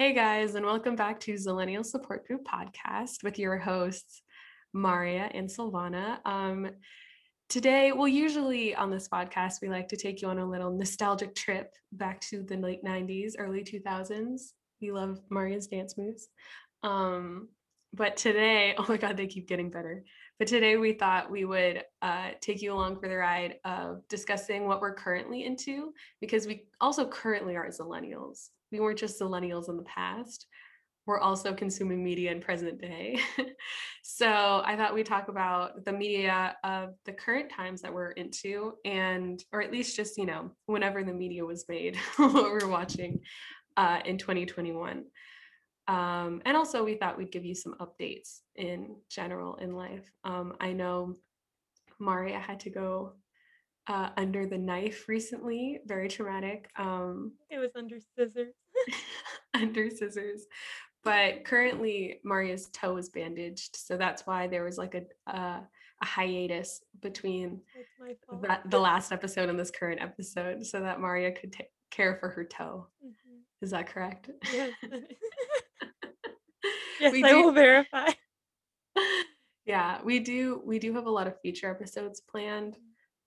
Hey guys, and welcome back to Zillennial Support Group podcast with your hosts, Maria and Silvana. Um, today, well, usually on this podcast, we like to take you on a little nostalgic trip back to the late 90s, early 2000s. We love Maria's dance moves. Um, but today, oh my God, they keep getting better. But today, we thought we would uh, take you along for the ride of discussing what we're currently into, because we also currently are Zillennials we weren't just millennials in the past we're also consuming media in present day so i thought we'd talk about the media of the current times that we're into and or at least just you know whenever the media was made what we're watching uh, in 2021 um, and also we thought we'd give you some updates in general in life um, i know maria had to go uh, under the knife recently. Very traumatic. Um, it was under scissors. under scissors. But currently, Maria's toe is bandaged, so that's why there was like a uh, a hiatus between that, the last episode and this current episode, so that Maria could take care for her toe. Mm-hmm. Is that correct? Yes. yes, we I do- will verify. yeah, we do. We do have a lot of future episodes planned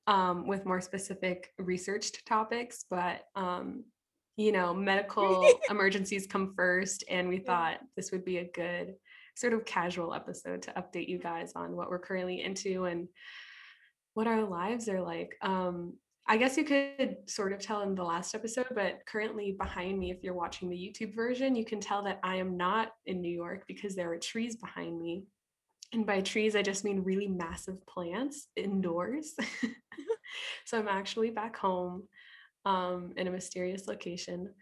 um, with more specific researched topics, but um, you know, medical emergencies come first, and we thought this would be a good sort of casual episode to update you guys on what we're currently into and what our lives are like. Um, I guess you could sort of tell in the last episode, but currently behind me, if you're watching the YouTube version, you can tell that I am not in New York because there are trees behind me. And by trees, I just mean really massive plants indoors. so I'm actually back home um, in a mysterious location.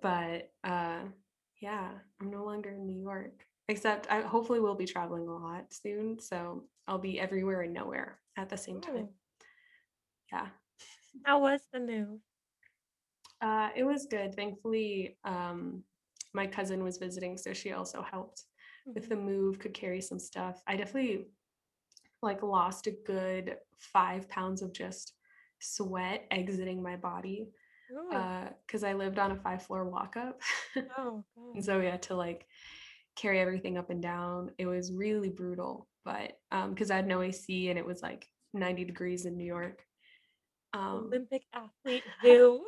But uh, yeah, I'm no longer in New York, except I hopefully will be traveling a lot soon. So I'll be everywhere and nowhere at the same time. Yeah. How was the move? Uh, it was good. Thankfully, um, my cousin was visiting, so she also helped with the move, could carry some stuff. I definitely like lost a good five pounds of just sweat exiting my body because uh, I lived on a five floor walk up. oh, and so we had to like carry everything up and down. It was really brutal, but because um, I had no AC and it was like 90 degrees in New York. Um, Olympic athlete who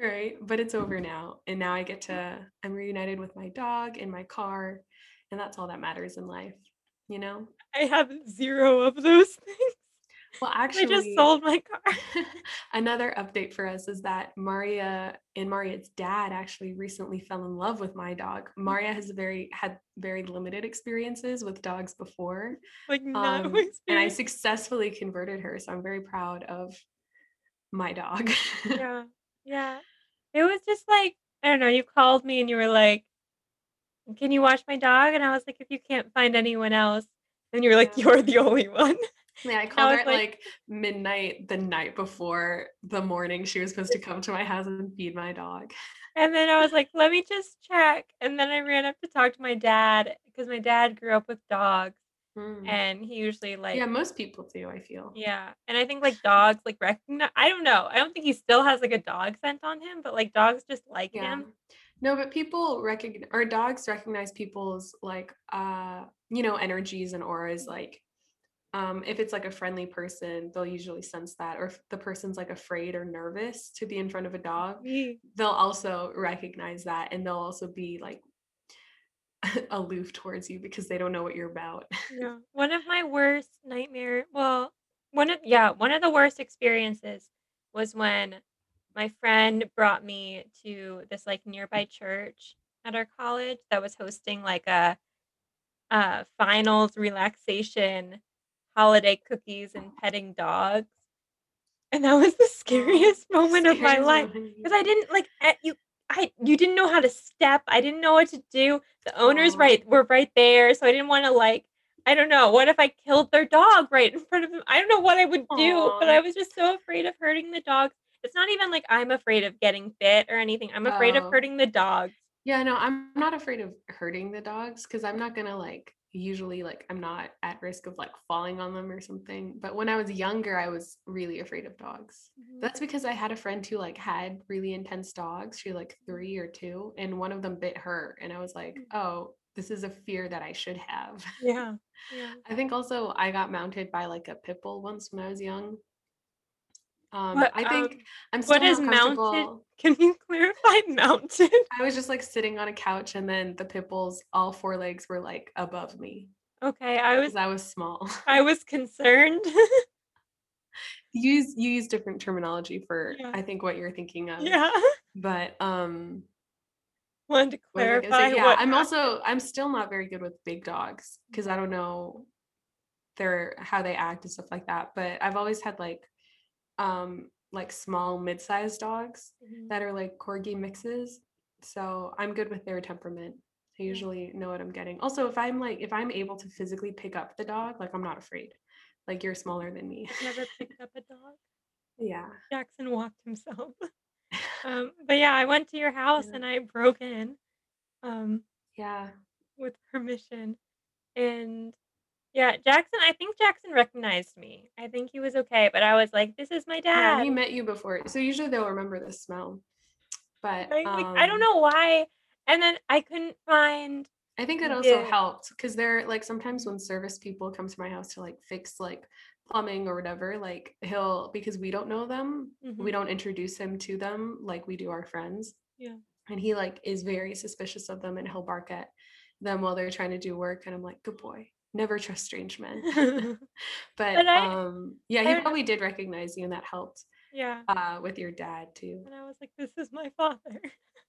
right but it's over now and now i get to i'm reunited with my dog in my car and that's all that matters in life, you know? I have zero of those things. Well, actually, I just sold my car. another update for us is that Maria and Maria's dad actually recently fell in love with my dog. Mm. Maria has very had very limited experiences with dogs before, like not um, and I successfully converted her. So I'm very proud of my dog. yeah, yeah. It was just like I don't know. You called me and you were like, can you watch my dog? And I was like, if you can't find anyone else, and you're like, yeah. you're the only one. Yeah, I called I her at like, like, midnight the night before the morning she was supposed to come to my house and feed my dog. And then I was like, let me just check. And then I ran up to talk to my dad because my dad grew up with dogs. Mm. And he usually like Yeah, most people do, I feel. Yeah. And I think like dogs like recognize I don't know. I don't think he still has like a dog scent on him, but like dogs just like yeah. him. No, but people recognize or dogs recognize people's like uh you know energies and auras like um if it's like a friendly person they'll usually sense that or if the person's like afraid or nervous to be in front of a dog they'll also recognize that and they'll also be like aloof towards you because they don't know what you're about. yeah. One of my worst nightmare well one of yeah, one of the worst experiences was when my friend brought me to this like nearby church at our college that was hosting like a uh finals relaxation holiday cookies and petting dogs. And that was the oh, scariest oh, moment of my life. because i didn't like at you i you didn't know how to step. I didn't know what to do. The owners right were right there. So i didn't want to like i don't know what if i killed their dog right in front of them? I don't know what i would do Aww. but i was just so afraid of hurting the dogs. It's not even like I'm afraid of getting bit or anything. I'm afraid oh. of hurting the dogs. Yeah, no, I'm not afraid of hurting the dogs because I'm not gonna like usually like I'm not at risk of like falling on them or something. But when I was younger, I was really afraid of dogs. Mhm. That's because I had a friend who like had really intense dogs. She like three or two, and one of them bit her. And I was like, Mm. oh, this is a fear that I should have. Yeah. Yeah. I think also I got mounted by like a pit bull once when I was young. Um, What I um think I'm still what is mounted? Can you clarify mounted? I was just like sitting on a couch, and then the pit bulls, all four legs were like above me Okay, I was I was small. I was concerned. you use you use different terminology for Yeah. I think what you're thinking of. yeah. But um Wanted to what was I gonna clarify say? Yeah, I'm also I'm still not very good with big dogs because I don't know their how they act and stuff like that. But I've always had like um like small mid-sized dogs Mhm. that are like corgi mixes. So I'm good with their temperament. I usually know what I'm getting. Also, if I'm like if I'm able to physically pick up the dog, like I'm not afraid. Like you're smaller than me. I've never picked up a dog. yeah. Jackson walked himself. Um, but yeah, I went to your house Yeah. and I broke in um, Yeah. with permission. And yeah, Jackson, I think Jackson recognized me. I think he was okay, but I was like, this is my Yeah, dad. he met you before. So usually they'll remember the smell. But Right? Like, I don't um know why. And then I couldn't find I think that also helped because they're like sometimes when service people come to my house to like fix like plumbing or whatever, like he'll because we don't know them, we Mhm. don't introduce him to them like we do our friends. Yeah. And he like is very suspicious of them and he'll bark at them while they're trying to do work. And I'm like, good boy, never trust strange men. But I um yeah, he don't probably did recognize you and that helped Yeah. uh with your dad too. And I was like, this is my father.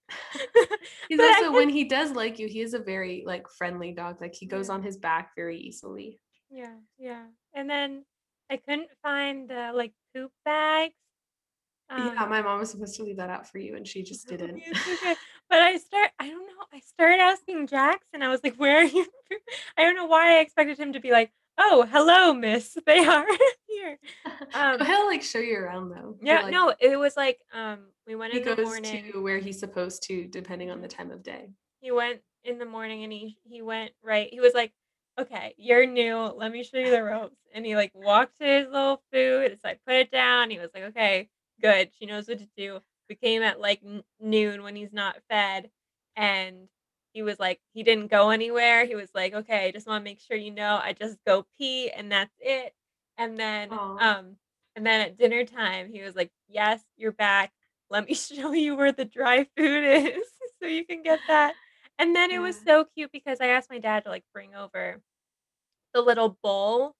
He's But also when he does like you, he is a very like friendly dog. Like he goes Yeah. on his back very easily. Yeah, yeah. And then I couldn't find the like poop bags. Yeah, Um, my mom was supposed to leave that out for you and she just didn't. okay. But I start I don't know. I started asking Jackson. I was like, "Where are you?" I don't know why I expected him to be like, "Oh, hello, miss. They are here." Um, he'll like show you around though. Yeah, like no, it was like um we went he in the goes morning. to where he's supposed to depending on the time of day. He went in the morning and he he went right. He was like, "Okay, you're new. Let me show you the ropes." And he like walked to his little food. So I put it down. He was like, "Okay, good. She knows what to do." We came at like noon when he's not fed, and he was like, he didn't go anywhere. He was like, "Okay, I just want to make sure you know, I just go pee and that's it." And then Aw. um and then at dinner time, he was like, "Yes, you're back. Let me show you where the dry food is so you can get that." And then it was so cute because I asked my dad to like bring over the little bowl,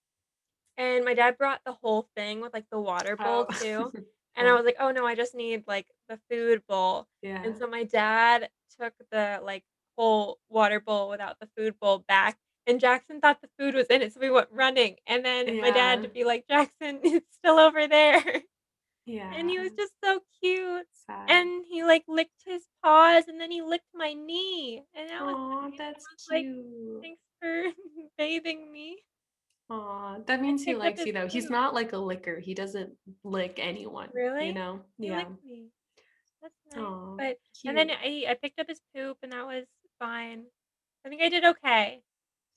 and my dad brought the whole thing with like the water bowl Oh. too. And I was like, "Oh no, I just need like the food bowl." yeah. And so my dad took the like whole water bowl without the food bowl back. And Jackson thought the food was in it, so we went running. And then my dad Yeah. to be like, Jackson, it's still over there. Yeah. And he was just so cute. Sad. And he like licked his paws and then he licked my knee. And that was. I that's was like, cute. thanks for bathing me. Aw, that means he likes you though. He's not like a licker. He doesn't lick anyone, Really? you know? He Yeah. me. That's nice. Aw, But and then. I I picked up his poop and that was fine. I think I did okay.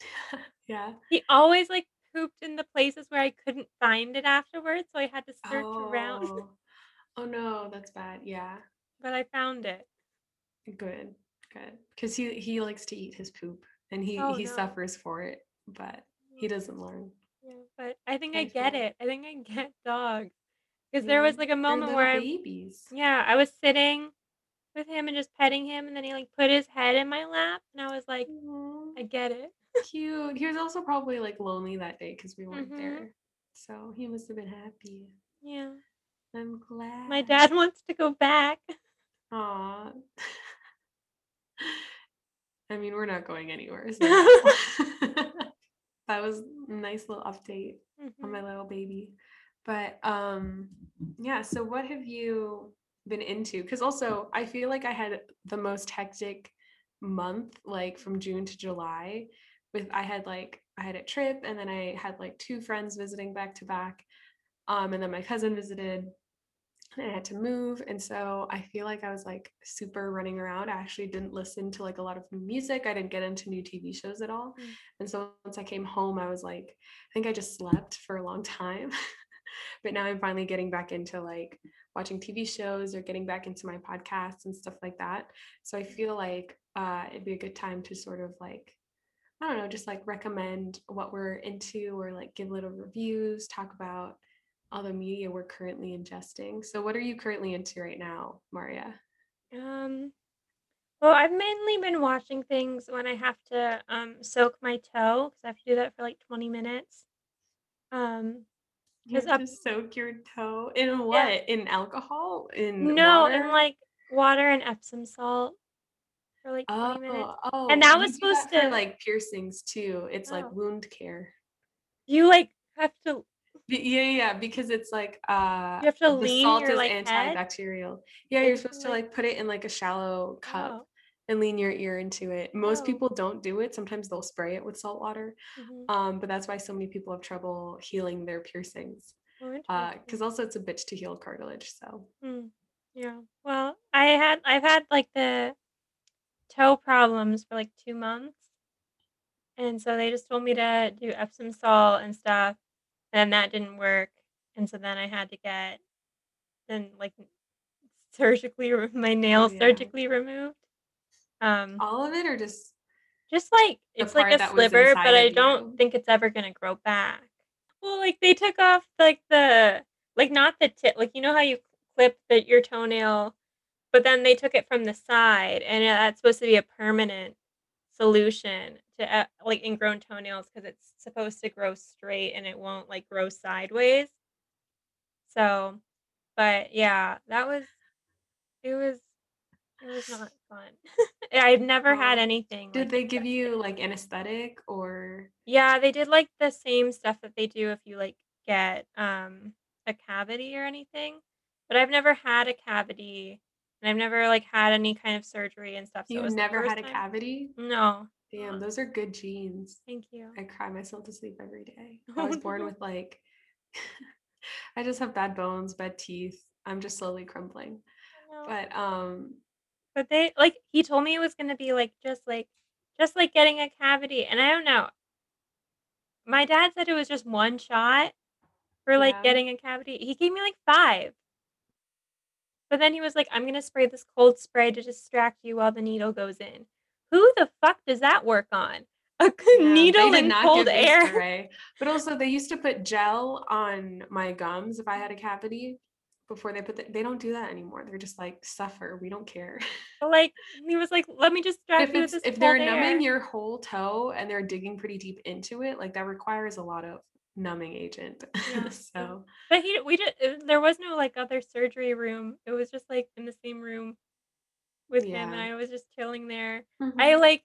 Yeah. He always like pooped in the places where I couldn't find it afterwards, so I had to search around, Oh. Oh no, that's bad. Yeah. but I found it. Good. Good. Because he he likes to eat his poop and he Oh he no. suffers for it, but he doesn't learn. Yeah, but I think I get it. I think I get dogs. Because there was like a moment where I babies. yeah, I was sitting with him and just petting him and then he like put his head in my lap and I was like, I get it. cute. He was also probably like lonely that day because we weren't Mhm. there. So he must have been happy. Yeah. I'm glad. My dad wants to go back. Aw. I mean, we're not going anywhere, so that was a nice little update on my Mhm. little baby. But um yeah, so what have you been into? Because also I feel like I had the most hectic month, like from June to July. With I had like I had a trip and then I had like two friends visiting back to back. Um, and then my cousin visited. And I had to move. And so I feel like I was like super running around. I actually didn't listen to like a lot of new music. I didn't get into new TV shows at all. Mm. And so once I came home, I was like, I think I just slept for a long time. but now I'm finally getting back into like watching TV shows or getting back into my podcasts and stuff like that. So I feel like uh, it'd be a good time to sort of like, I don't know, just like recommend what we're into or like give little reviews, talk about all the media we're currently ingesting. So, what are you currently into right now, Maria? Um, well, I've mainly been watching things when I have to um soak my toe because I have to do that for like 20 minutes. Um, You have up to soak your toe in yeah, what? In alcohol? In no, water? like water and Epsom salt for like 20 minutes. Oh, And oh, that was supposed that to, like piercings too. It's like oh, wound care. you like have to Yeah, yeah, because it's like uh you have to the salt your is like head antibacterial. Yeah, you're supposed to like put it in like a shallow cup Oh, and lean your ear into it. Most oh, people don't do it. Sometimes they'll spray it with salt water. hmm Um, but that's why so many people have trouble healing their piercings. Oh, Uh, because also it's a bitch to heal cartilage. So Hmm. Yeah. Well, I had I've had like the toe problems for like two months. And so they just told me to do Epsom salt and stuff, and that didn't work. And so then I had to get then like surgically my oh nails yeah. surgically removed. Um, All of it or just just like it's like a sliver, but I don't you? think it's ever gonna grow back. Well, like they took off like the like not the tip, like you know how you clip your toenail, but then they took it from the side, and uh, that's supposed to be a permanent solution to uh, like ingrown toenails because it's supposed to grow straight and it won't like grow sideways. So, but yeah, that was it was it was not fun. I've never had anything did like they give you like anesthetic or Yeah, they did like the same stuff that they do if you like get um a cavity or anything. But I've never had a cavity and I've never like had any kind of surgery and stuff. So it you've was never had a time. cavity? No. Damn, those are good genes. thank you. I cry myself to sleep every day. I was born with like I just have bad bones, bad teeth. I'm just slowly crumbling. But um But they like he told me it was gonna be like just like just like getting a cavity. And I don't know. My dad said it was just one shot for like yeah. getting a cavity. He gave me like five. But then he was like, I'm gonna spray this cold spray to distract you while the needle goes in. Who the fuck does that work on? A Yeah, needle in cold air? But also they used to put gel on my gums if I had a cavity before they put the, they don't do that anymore. They're just like suffer. We don't care. Like he was like, let me just if you with this if they're numbing your whole toe and they're digging pretty deep into it, like that requires a lot of numbing agent. Yeah, so But he we did uh, there was no like other surgery room. It was just like in the same room with him and. I was just chilling there. I Mhm. like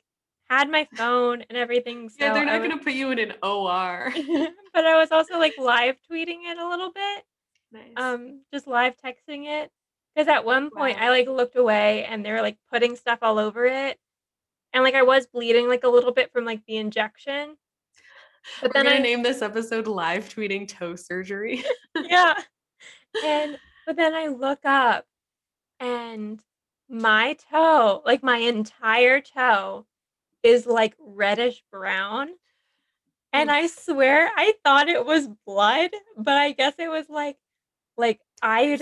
had my phone and everything, so Yeah, they're not was gonna put you in an OR. but I was also like live tweeting it a little bit. nice. Um, just live texting it. Because at one point I like looked away and they were like putting stuff all over it. And like I was bleeding like a little bit from like the injection. But We're then gonna I name this episode live tweeting toe surgery. yeah. And but then I look up and my toe, like my entire toe, is like reddish brown. And I swear I thought it was blood, but I guess it was like like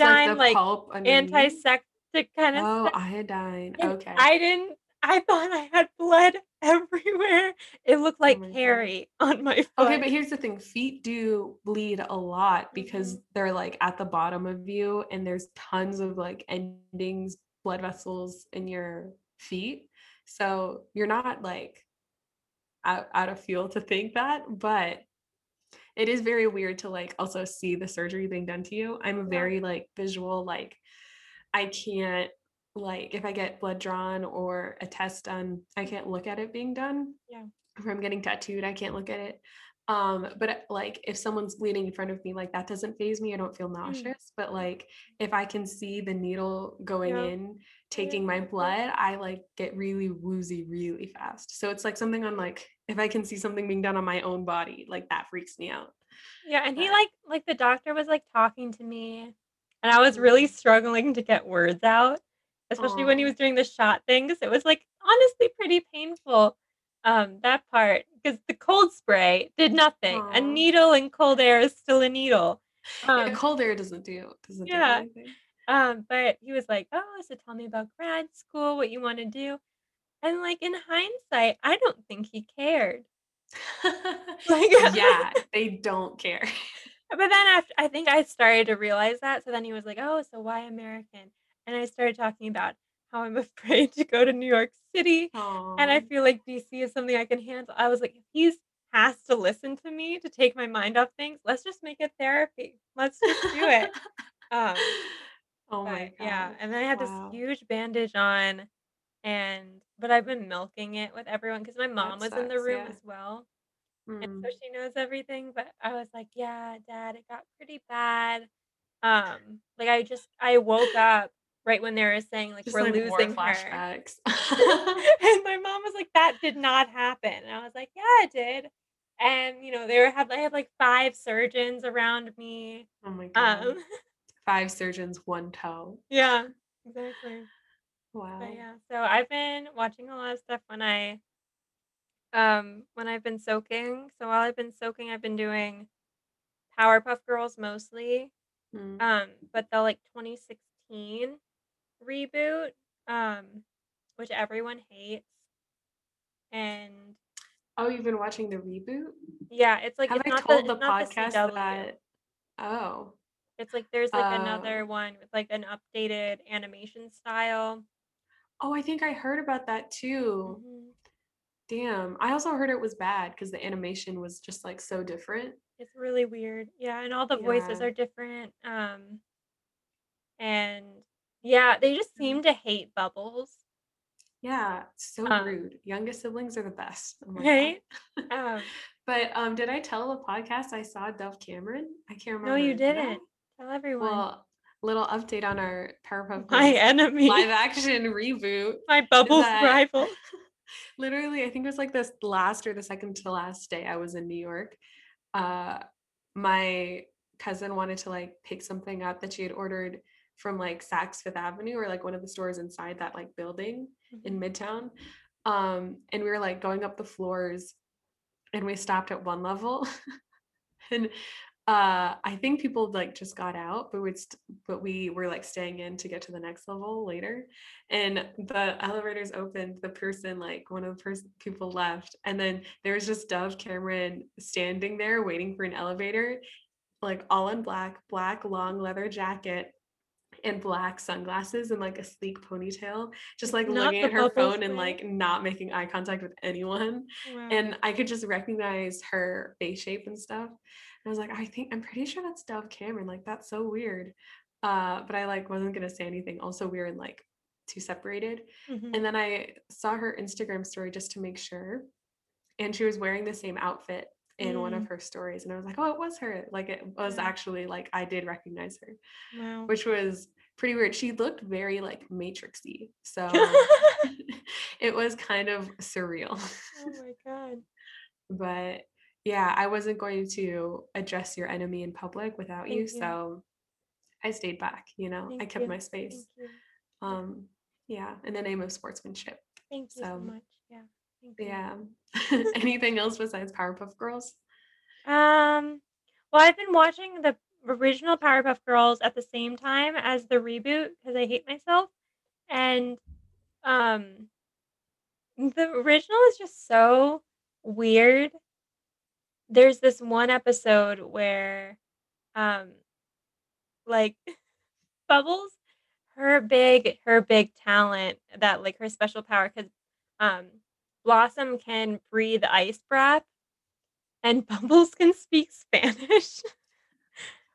like iodine, like underneath. antiseptic kind of Oh, stuff. iodine. And Okay. I didn't I thought I had blood everywhere. It looked Oh like my god. Harry on my foot. Okay, but here's the thing. Feet do bleed a lot because Mhm. they're like at the bottom of you and there's tons of like endings, blood vessels in your feet. So you're not like out, out of fuel to think that, but it is very weird to like also see the surgery being done to you. I'm very like visual, like I can't like if I get blood drawn or a test done, I can't look at it being done. Yeah. If I'm getting tattooed, I can't look at it. Um, but like if someone's bleeding in front of me, like that doesn't phase me. I don't feel Mm. nauseous. But like if I can see the needle going in, taking my blood, I like get really woozy really fast. So it's like something on like if I can see something being done on my own body, like that freaks me out. Yeah, and he like like the doctor was like talking to me and I was really struggling to get words out, especially when he was doing the shot things. It was, like, honestly pretty painful, um, that part, 'cause the cold spray did nothing. A needle in cold air is still a needle. Yeah, Um cold air doesn't do doesn't do Yeah. anything. Um, but he was like, "Oh, so tell me about grad school, what you wanna do." And, like, in hindsight, I don't think he cared. Like Yeah, they don't care. But then aft I think I started to realize that, so then he was like, "Oh, so why American?" And I started talking about how I'm afraid to go to New York City, and I feel like DC is something I can handle. I was like, "If he's has to listen to me to take my mind off things, let's just make it therapy. Let's just do it." Um, Oh my but yeah, and then I had this huge bandage on, and but I've been milking it with everyone because my mom That was in the room yeah. as well, and so Mm. she knows everything, but I was like, "Yeah, dad, it got pretty bad." Um, like, I just I woke up right when they were saying, like, Just, "We're like, losing her." flashbacks. And my mom was like, "That did not happen." And I was like, "Yeah, it did." And, you know, they were have I had, like, 5 surgeons around me. Oh my god. Um 5 surgeons, 1 toe. Yeah, exactly. But Wow. yeah, so I've been watching a lot of stuff when I um, when I've been soaking. So while I've been soaking, I've been doing Powerpuff Girls mostly, Mm. um, but the, like, 2016 reboot, um, which everyone hates and Oh, you've been watching the reboot? Yeah, it's like Have it's I not told the the podcast CW. that Oh. It's like there's, like, another Oh. one with, like, an updated animation style. Oh, I think I heard about that too. Mhm. Damn, I also heard it was bad because the animation was just, like, so different. It's really weird. Yeah, and all the voices Yeah. are different, um and yeah, they just Mm. seem to hate Bubbles. Yeah, so Um rude. Youngest siblings are the best. Oh. Right? Um But, um, did I tell the podcast I saw Dove Cameron? I can't remember. No, you. Didn't. Tell everyone. Well, little update on our Powerpuff My Girls live enemy. action reboot My is Bubbles rival. literally, I think it was, like, this last or the second to last day I was in New York, uh, my cousin wanted to, like, pick something up that she had ordered from, like, Saks Fifth Avenue or, like, one of the stores inside that, like, building in Mhm. Midtown, um, and we were, like, going up the floors, and we stopped at 1 level, and, uh, I think people, like, just got out, but we'd st but we were, like, staying in to get to the next level later, and the elevators opened, the person, like, one of the pers people left, and then there was just Dove Cameron standing there waiting for an elevator, like, all in black, black long leather jacket, and black sunglasses, and, like, a sleek ponytail, just, like, Not looking at her phone and, like, not making eye contact with anyone, Wow. and I could just recognize her face shape and stuff. And I was like, "I think I'm pretty sure that's Dove Cameron, like, that's so weird." Uh, but I, like, wasn't gonna say anything. Also, we were in, like, 2 separated, Mhm. and then I saw her Instagram story just to make sure, and she was wearing the same outfit in one of Mm. her stories, and I was like, "Oh, it was her." Like, it was Yeah. actually, like, I did recognize her, Wow. which was pretty weird. She looked very, like, Matrix-y, so it was kind of surreal. Oh my god. But, yeah, I wasn't going to address your enemy in public without you, you. so I stayed back, you know? I kept you. my space. Yeah. Um, yeah, in the name of sportsmanship. Thank you so So much. Yeah. Yeah. Anything else besides Powerpuff Girls? Um, well, I've been watching the original Powerpuff Girls at the same time as the reboot because I hate myself, and, um the original is just so weird. There's this one episode where, um like, Bubbles, her big her big talent that, like, her special power 'cause, um, Blossom can breathe ice breath, and Bubbles can speak Spanish.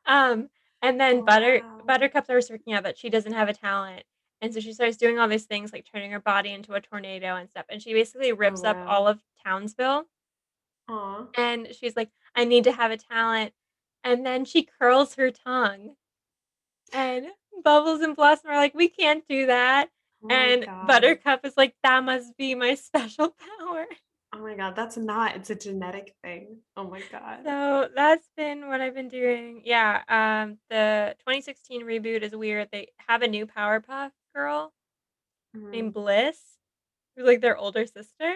Um, and then Oh, Butter wow. Buttercup starts freaking out that she doesn't have a talent, and so she starts doing all these things, like turning her body into a tornado and stuff, and she basically Oh, rips up wow. all of Townsville Aw. and she's like, "I need to have a talent," and then she curls her tongue. And Bubbles and Blossom are like, "We can't do that," Oh and god. Buttercup is like, "That must be my special power." Oh my god, that's not it's a genetic thing. Oh my god. So that's been what I've been doing. Yeah, um, the 2016 reboot is weird. They have a new Powerpuff Girl named Mhm. Bliss, who's like their older sister.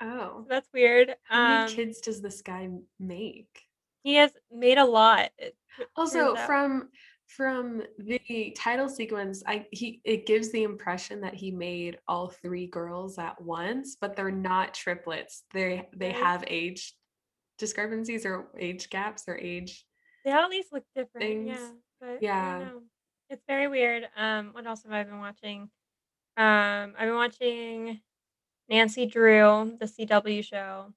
So Oh. that's weird. How many Um, kids does this guy make? he has made a lot, Also, from from the title sequence, I he it gives the impression that he made all 3 girls at once, but they're not triplets. They they have age discrepancies or age gaps or age They all at least look different, yeah, things. but Yeah. It's very weird. Um, what else have I been watching? Um, I've been watching Nancy Drew, the CW show,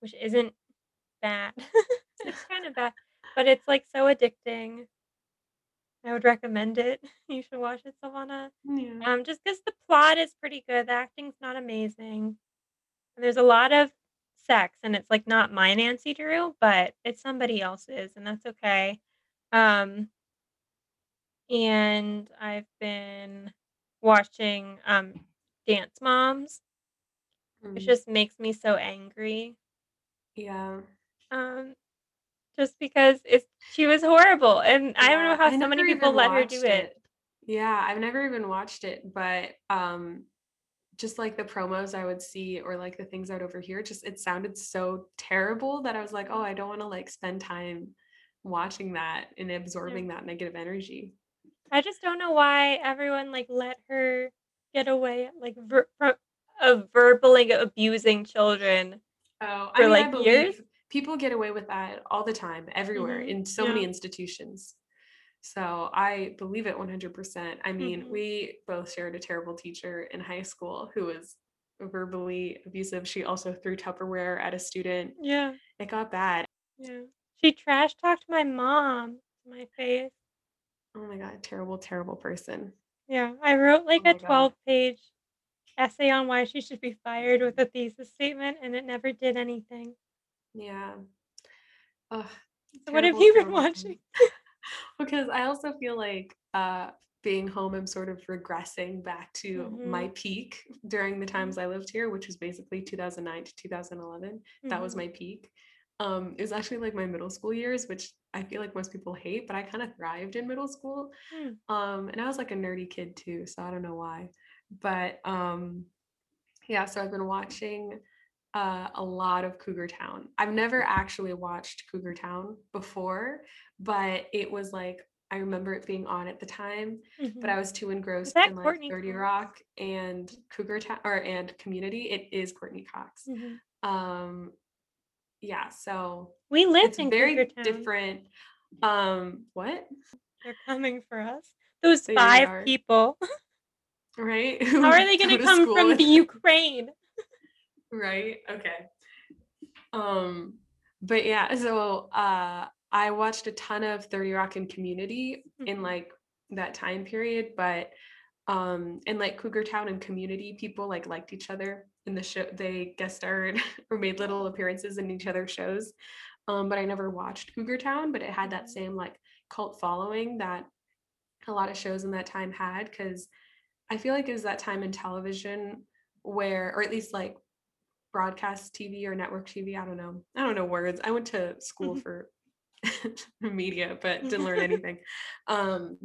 which isn't bad. It's kinda bad, but it's, like, so addicting. I would recommend it. You should watch it, Silvana. Yeah. Um, just 'cause the plot is pretty good, the acting's not amazing. And there's a lot of sex, and it's, like, not my Nancy Drew, but it's somebody else's, and that's okay. Um and I've been watching, um, Dance Moms, which Mm. just makes me so angry. Yeah. Um, just because it's she was horrible, and I don't know how I so many people let her do it. it. Yeah, I've never even watched it, but, um, just, like, the promos I would see or, like, the things I'd overhear, just it sounded so terrible that I was like, "Oh, I don't wanna, like, spend time watching that and Yeah. absorbing that negative energy." I just don't know why everyone, like, let her get away, like, ver of verbally abusing children Oh, I for, mean, I like, years. People get away with that all the time, everywhere, Mhm. in so many institutions. So, I believe it 100%. I mean, Mhm. we both shared a terrible teacher in high school who was verbally abusive. She also threw Tupperware at a student. Yeah. It got bad. Yeah. She trash talked my mom to my face. Oh my god, terrible, terrible person. Yeah, I wrote, like, Oh a god. twelve-page essay on why she should be fired with a thesis statement, and it never did anything. Yeah. So what have you been watching? Because I also feel like, uh, being home, I'm sort of regressing back to my Mhm. peak during the times I lived here, which was basically 2009 to 2011. That was Mhm. my peak. Um, it was actually, like, my middle school years, which I feel like most people hate, but I kinda thrived in middle school. Hmm. Um, and I was, like, a nerdy kid too, so I don't know why. But, um, yeah, so I've been watching, uh, a lot of Cougar Town. I've never actually watched Cougar Town before, but it was, like I remember it being on at the time, but I was too engrossed in, like, Courteney 30 Cox? Rock and Cougar Town or and Community. It is Courteney Cox. Mhm. Um, yeah, so We lived in Cougar very Town. different. Um, what? They're coming for us. Those They 5 are. people. Right? How are they gonna come from the Ukraine? Right? Okay. Um, but yeah, so, uh, I watched a ton of 30 Rock and Community in, Mhm. like, that time period, but, um, in, like, Cougar Town and Community, people, like, liked each other in the show they guest starred or made little appearances in each other's shows. Um, but I never watched Cougar Town, but it had that Mhm. same, like, cult following that a lot of shows in that time had because I feel like it was that time in television where or at least, like, broadcast TV or network TV, I don't know. I don't know words. I went to school Mhm. for media, but didn't learn anything. Um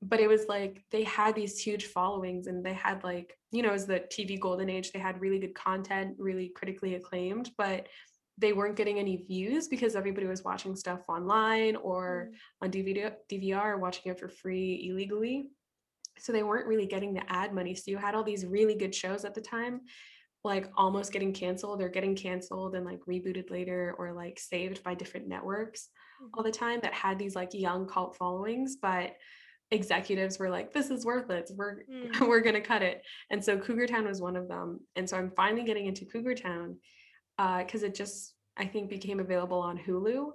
but it was, like, they had these huge followings, and they had, like you know, it was the TV golden age, they had really good content, really critically acclaimed, but they weren't getting any views because everybody was watching stuff online or Mm. on DVD DVR, watching it for free illegally. So they weren't really getting the ad money, so you had all these really good shows at the time, like, almost getting canceled or getting canceled and, like, rebooted later or, like, saved by different networks all the Mhm. time that had these, like, young cult followings, but executives were like, "This is worthless. We're Mm. we're gonna cut it." And so Cougar Town was one of them, and so I'm finally getting into Cougar Town, uh, 'cause it just, I think, became available on Hulu,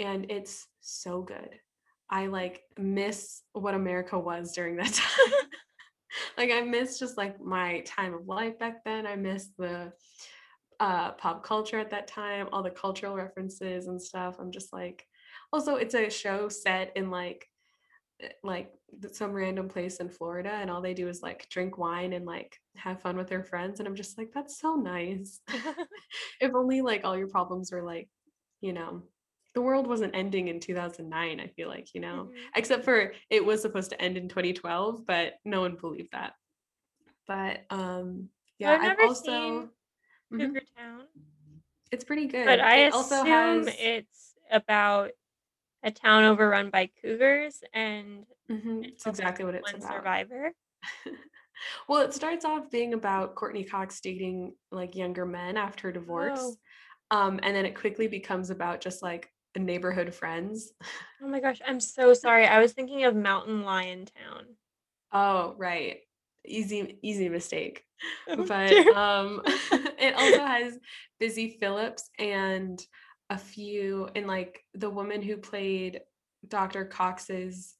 and it's so good. I, like, miss what America was during that time. Like, I miss just, like, my time of life back then. I miss the, uh, pop culture at that time, all the cultural references and stuff. I'm just like also, it's a show set in, like eh, like some random place in Florida and all they do is like drink wine and like have fun with their friends and I'm just like that's so nice. if only like all your problems were like, you know, the world wasn't ending in 2009, I feel like, you know, Mhm. except for it was supposed to end in 2012, but no one believed that. But um yeah, I've I've also seen Mhm. Cougar Town, it's pretty good. but I It also assume has it's about a town overrun by cougars and Mhm, it's exactly what it's one about. survivor. well, it starts off being about Courteney Cox dating like younger men after divorce. Oh, Um, and then it quickly becomes about just like neighborhood friends. oh my gosh, I'm so sorry. I was thinking of Mountain Lion Town. Oh, right. Easy, easy mistake. Oh But dear. um it also has Busy Phillips and a few and like the woman who played Dr. Cox's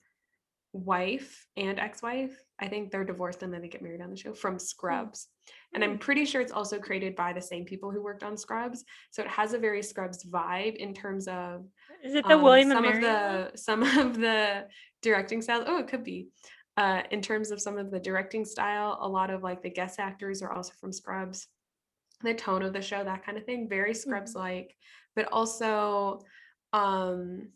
wife and ex-wife. I think they're divorced and then they get married on the show from Scrubs. And I'm Hmm. pretty sure it's also created by the same people who worked on Scrubs. So it has a very Scrubs vibe in terms of Is it the um, William and some of the some of the directing style Oh, it could be. Uh, in terms of some of the directing style, a lot of like the guest actors are also from Scrubs. The tone of the show, that kind of thing, very Scrubs Mhm. like, but also um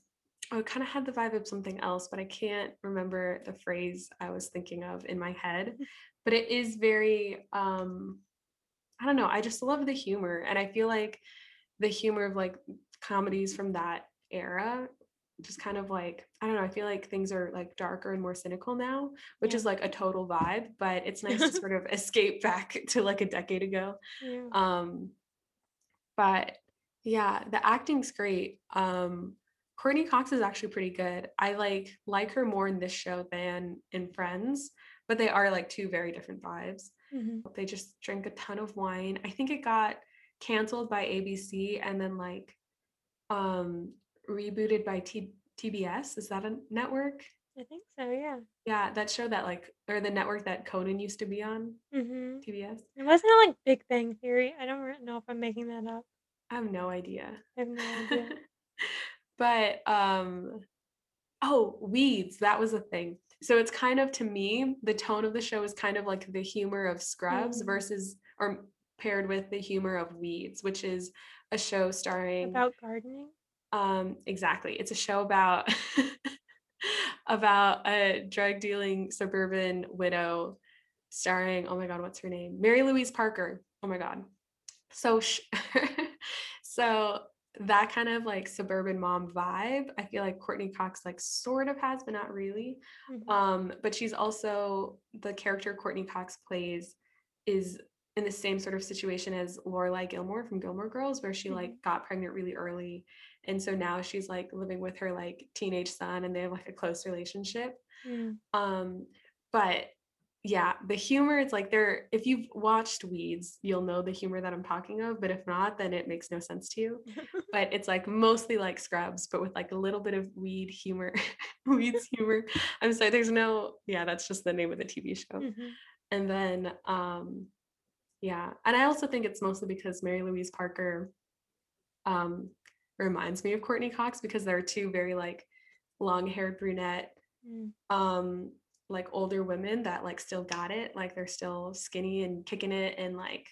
it kind of had the vibe of something else, but I can't remember the phrase I was thinking of in my head. But it is very um I don't know, I just love the humor and I feel like the humor of like comedies from that era just kind of like I don't know, I feel like things are like darker and more cynical now, which Yeah. is like a total vibe, but it's nice to sort of escape back to like a decade ago. Yeah. Um but yeah, the acting's great. Um Courteney Cox is actually pretty good. I like like her more in this show than in Friends, but they are like two very different vibes. Mhm. They just drink a ton of wine. I think it got canceled by ABC and then like um rebooted by T- TBS. Is that a network? I think so, yeah. Yeah, that show that like or the network that Conan used to be on, Mhm. TBS. It wasn't like Big Bang Theory? I don't know if I'm making that up. I have no idea. I have no idea. But um oh, Weeds, that was a thing. So it's kind of to me, the tone of the show is kind of like the humor of Scrubs Mm. versus or paired with the humor of Weeds, which is a show starring About gardening? Um, exactly. It's a show about about a drug dealing suburban widow starring, oh my god, what's her name? Mary Louise Parker. Oh my god. So sh- so that kind of like suburban mom vibe, I feel like Courteney Cox like sort of has, but not really. Mhm. Um, but she's also the character Courteney Cox plays is in the same sort of situation as Lorelai Gilmore from Gilmore Girls, where she like Mhm. got pregnant really early. And so now she's like living with her like teenage son and they have like a close relationship. Mm. Um, but yeah, the humor, it's like there, if you've watched Weeds, you'll know the humor that I'm talking of, but if not, then it makes no sense to you. But it's like mostly like Scrubs, but with like a little bit of weed humor, Weeds humor. I'm sorry, there's no, yeah, that's just the name of the TV show. Mhm. And then um yeah, and I also think it's mostly because Mary Louise Parker um reminds me of Courteney Cox because they're two very like long-haired brunette Mm. um like older women that like still got it, like they're still skinny and kicking it and like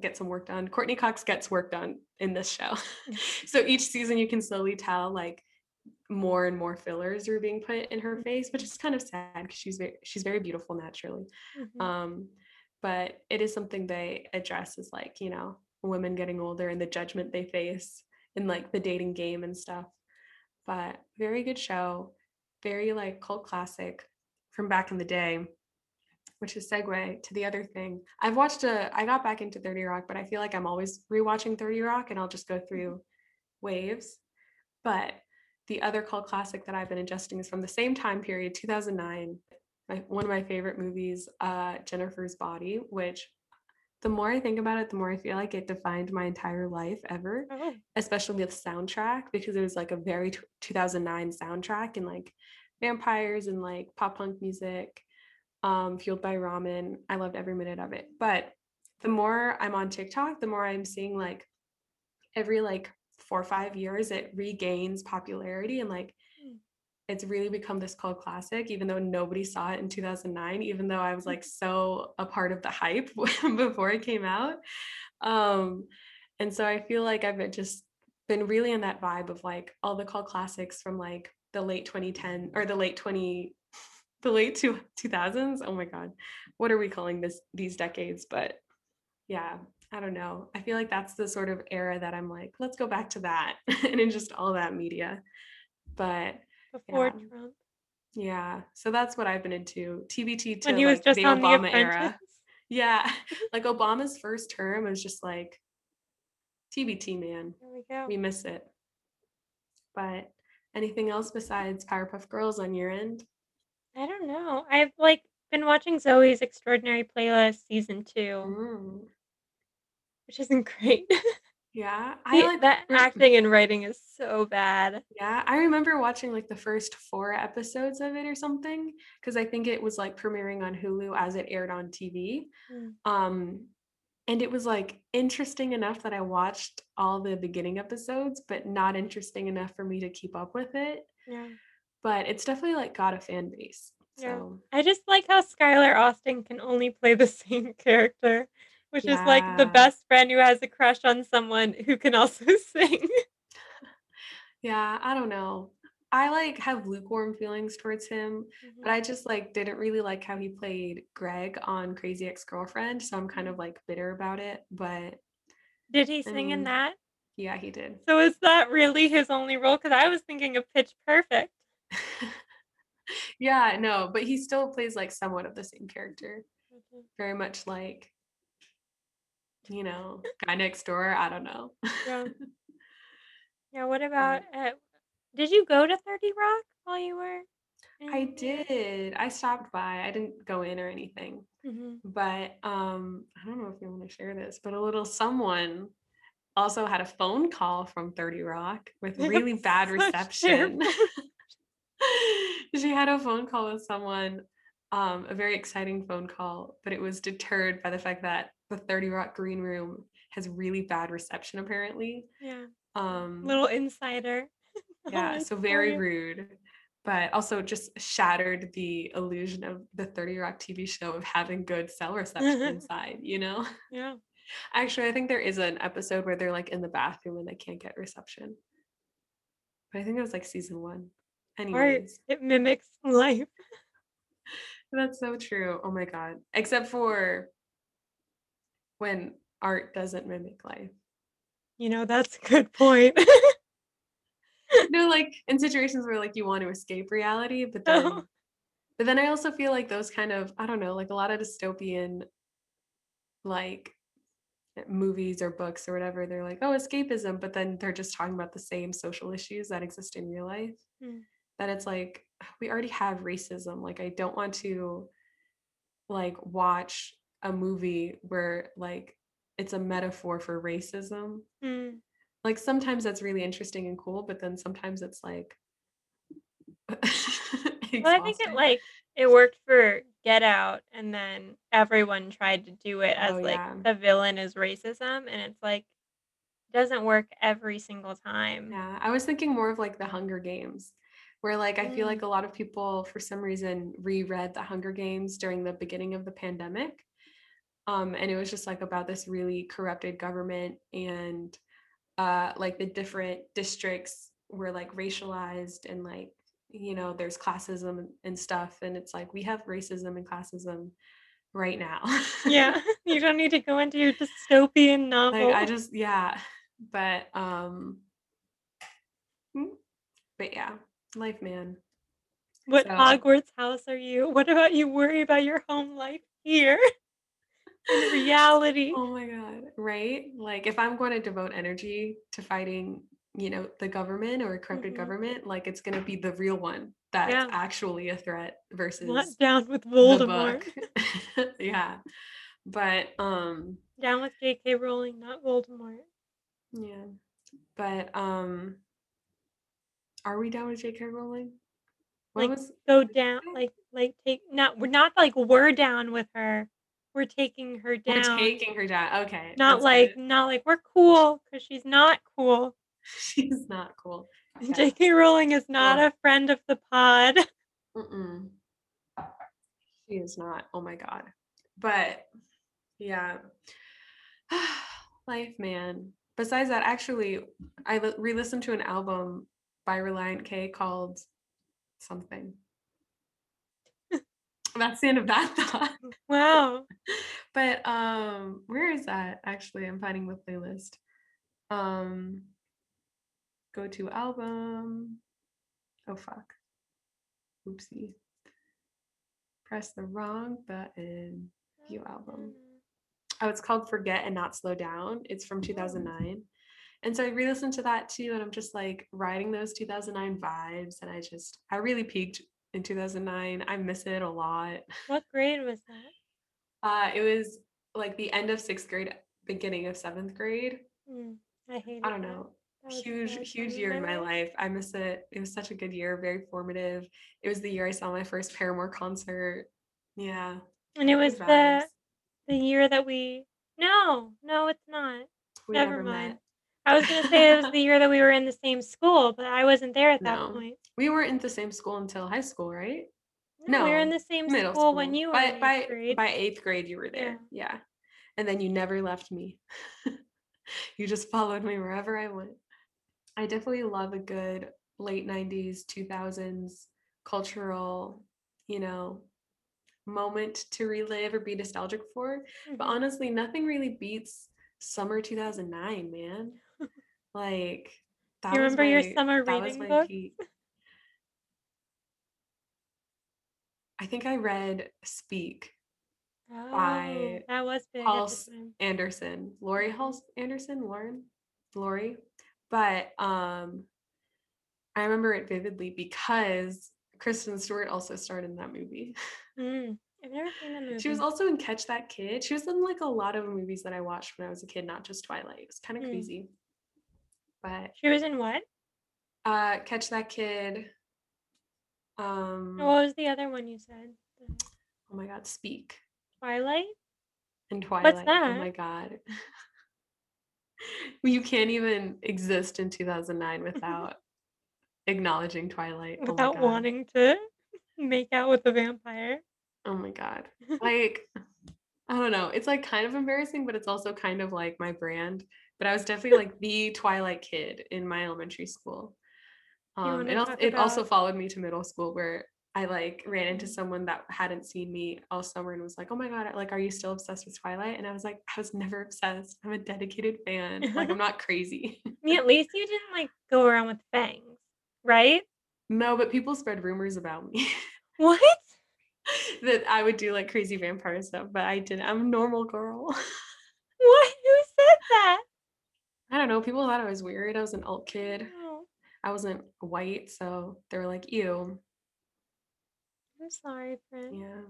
get some work done. Courteney Cox gets work done in this show. so each season you can slowly tell like more and more fillers are being put in her face, which is kind of sad because she's very she's very beautiful naturally. Mhm. Um, but it is something they address as like, you know, women getting older and the judgment they face in like the dating game and stuff. But very good show, very like cult classic from back in the day, which is segue to the other thing. I've watched a I got back into 30 Rock, but I feel like I'm always rewatching 30 Rock and I'll just go through waves. But the other cult classic that I've been adjusting is from the same time period, 2009. My, one of my favorite movies, uh, Jennifer's Body, which the more I think about it, the more I feel like it defined my entire life ever, Oh. especially the soundtrack, because it was like a very t- 2009 soundtrack and like vampires and like pop punk music, um, fueled by ramen. I loved every minute of it. But the more I'm on TikTok, the more I'm seeing like every like four or five years it regains popularity and like Mm. it's really become this cult classic, even though nobody saw it in 2009, even though I was like so a part of the hype before it came out. Um, and so I feel like I've just been really in that vibe of like all the cult classics from like the late 2010 or the late 20 the late two, 2000s oh my god. What are we calling this these decades? But yeah i don't know. I feel like that's the sort of era that i'm like let's go back to that and in just all that media. But before yeah. trump. Yeah. So that's what i've been into. Tbt to when he was like, just the on obama the era yeah. Like obama's first term was just like tbt man. We, go. we miss it. But anything else besides powerpuff girls on your end I don't know. I've like been watching Zoey's Extraordinary Playlist season two, Mm. which isn't great. Yeah, I like that acting and writing is so bad. Yeah, I remember watching like the first four episodes of it or something because I think it was like premiering on Hulu as it aired on TV. Mm. Um, and it was like interesting enough that I watched all the beginning episodes, but not interesting enough for me to keep up with it. Yeah but it's definitely like got a fan base. Yeah. So I just like how Skylar Astin can only play the same character, which is like the best friend who has a crush on someone who can also sing. yeah, I don't know. I like have lukewarm feelings towards him, but I just like didn't really like how he played Greg on Crazy Ex-Girlfriend, so I'm kind of like bitter about it, but Did he I sing in that? yeah, he did. So is that really his only role? Because I was thinking of Pitch Perfect. yeah, no, but he still plays like somewhat of the same character. Mhm. Very much like, you know, guy next door. I don't know. Yeah. Yeah. What about? Uh, did you go to Thirty Rock while you were? I did. I stopped by. I didn't go in or anything. Mhm. But um, I don't know if you want to share this, but a little someone also had a phone call from 30 Rock with really bad reception. she had a phone call with someone, um, a very exciting phone call, but it was deterred by the fact that the 30 Rock Green Room has really bad reception apparently. Yeah. Um, Little insider. Yeah, so very rude, but also just shattered the illusion of the 30 Rock TV show of having good cell reception inside, you know? Yeah. Actually, I think there is an episode where they're like in the bathroom and they can't get reception. But I think it was like season one. Anyways, it mimics life. that's so true. Oh my God. Except for when art doesn't mimic life. You know, that's a good point. no, like in situations where like you want to escape reality, but then Oh. but then I also feel like those kind of, I don't know, like a lot of dystopian like movies or books or whatever, they're like, oh, escapism, but then they're just talking about the same social issues that exist in real life. Mm. That it's like we already have racism. Like I don't want to like watch a movie where like it's a metaphor for racism. Mm. Like sometimes that's really interesting and cool, but then sometimes it's like Well, I think it like it worked for Get Out, and then everyone tried to do it as Oh like yeah. the villain is racism, and it's like doesn't work every single time. Yeah, I was thinking more of like the Hunger Games, where like I feel Mm. like a lot of people for some reason reread the Hunger Games during the beginning of the pandemic. Um, and it was just like about this really corrupted government and uh like the different districts were like racialized and like you know there's classism and- stuff and it's like we have racism and classism right now. Yeah, you don't need to go into your dystopian like I just yeah, but um mm, but yeah, life man. What So Hogwarts house are you? What about you worry about your home life here in reality? Oh my God. Right? Like if I'm going to devote energy to fighting, you know, the government or a corrupted hmm government, like it's going to be the real one that's Yeah, actually a threat not versus down with Voldemort. yeah. But um Down with J.K. Rowling, not Voldemort. yeah. But um are we down with J.K. Rowling? What Like was go down, like like take not we're not like we're down with her. We're taking her down. We're taking her down. Okay, Not like good. not like we're cool because she's not cool. She's not cool. Okay. J.K. Rowling is not Oh. a friend of the pod. Mm-mm. She is not. Oh my god. But yeah. Life, man. Besides that, actually, I re-listened to an album by Relient K called something. That's the end of that thought. Wow. But um, where is that? Actually, I'm finding the playlist. Um, go to album. Oh fuck. Oopsie. Press the wrong button. View album. Oh, it's called Forget and Not Slow Down. It's from 2009. And so I re-listened to that too, and I'm just like riding those 2009 vibes. And I just, I really peaked in 2009. I miss it a lot. What grade was that? Uh, it was like the end of sixth grade, beginning of seventh grade. Hmm, I hate it. I don't know. Huge, huge year in my life. I miss it. It was such a good year, very formative. It was the year I saw my first Paramore concert. Yeah. And it was the the year that we no, no, it's not. We Never never mind. met. I was gonna say it was the year that we were in the same school, but I wasn't there at that No. point. We weren't in the same school until high school, right? No, we were in the same Middle school, when you were by in eighth by grade. by eighth grade you were there. Yeah. And then you never left me. you just followed me wherever I went. I definitely love a good late 90s, 2000s cultural, you know, moment to relive or be nostalgic for. But Mhm. honestly, nothing really beats summer 2009, man. Like that you remember your summer reading book? peak. I think I read Speak Oh, by that was big S- Anderson, Laurie. Hall Anderson, Lauren, Laurie. But um I remember it vividly because Kristen Stewart also starred in that movie. Mm, I've never seen that movie. She was also in Catch That Kid. She was in like a lot of movies that I watched when I was a kid, not just Twilight. It was kind of Mm. crazy. But She was in what? uh Catch That Kid. Um What was the other one you said? Oh my god, Speak Twilight? and Twilight. What's that? Oh my god. you can't even exist in 2009 without acknowledging Twilight. Oh Without god. wanting to make out with a vampire. Oh my god. Like I don't know. It's like kind of embarrassing, but it's also kind of like my brand. But I was definitely like the Twilight kid in my elementary school. Um, it also it also followed me to middle school where I like ran into someone that hadn't seen me all summer and was like, "Oh my god, like, are you still obsessed with Twilight?" And I was like, "I was never obsessed. I'm a dedicated fan. Like, I'm not crazy." Mean, at least you didn't like go around with fangs, right? no, but people spread rumors about me What? that I would do like crazy vampire stuff, but I didn't. I'm a normal girl. What? Who said that? I don't know. People thought I was weird. I was an alt kid. Oh, I wasn't white, so they were like, "Ew." I'm sorry, friend. Yeah.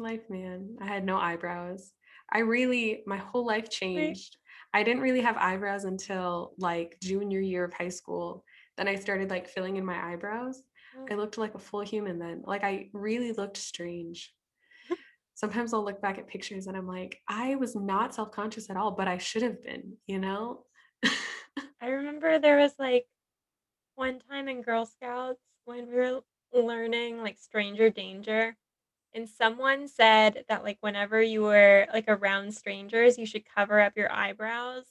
Life, man. I had no eyebrows. I really, my whole life changed. I didn't really have eyebrows until like junior year of high school. Then I started like filling in my eyebrows. Oh. I Oh, looked like a full human then. Like I really looked strange. Sometimes I'll look back at pictures and I'm like, I was not self conscious at all, but I should have been, you know? I remember there was like one time in Girl Scouts when we were learning like stranger danger and someone said that like whenever you were like around strangers you should cover up your eyebrows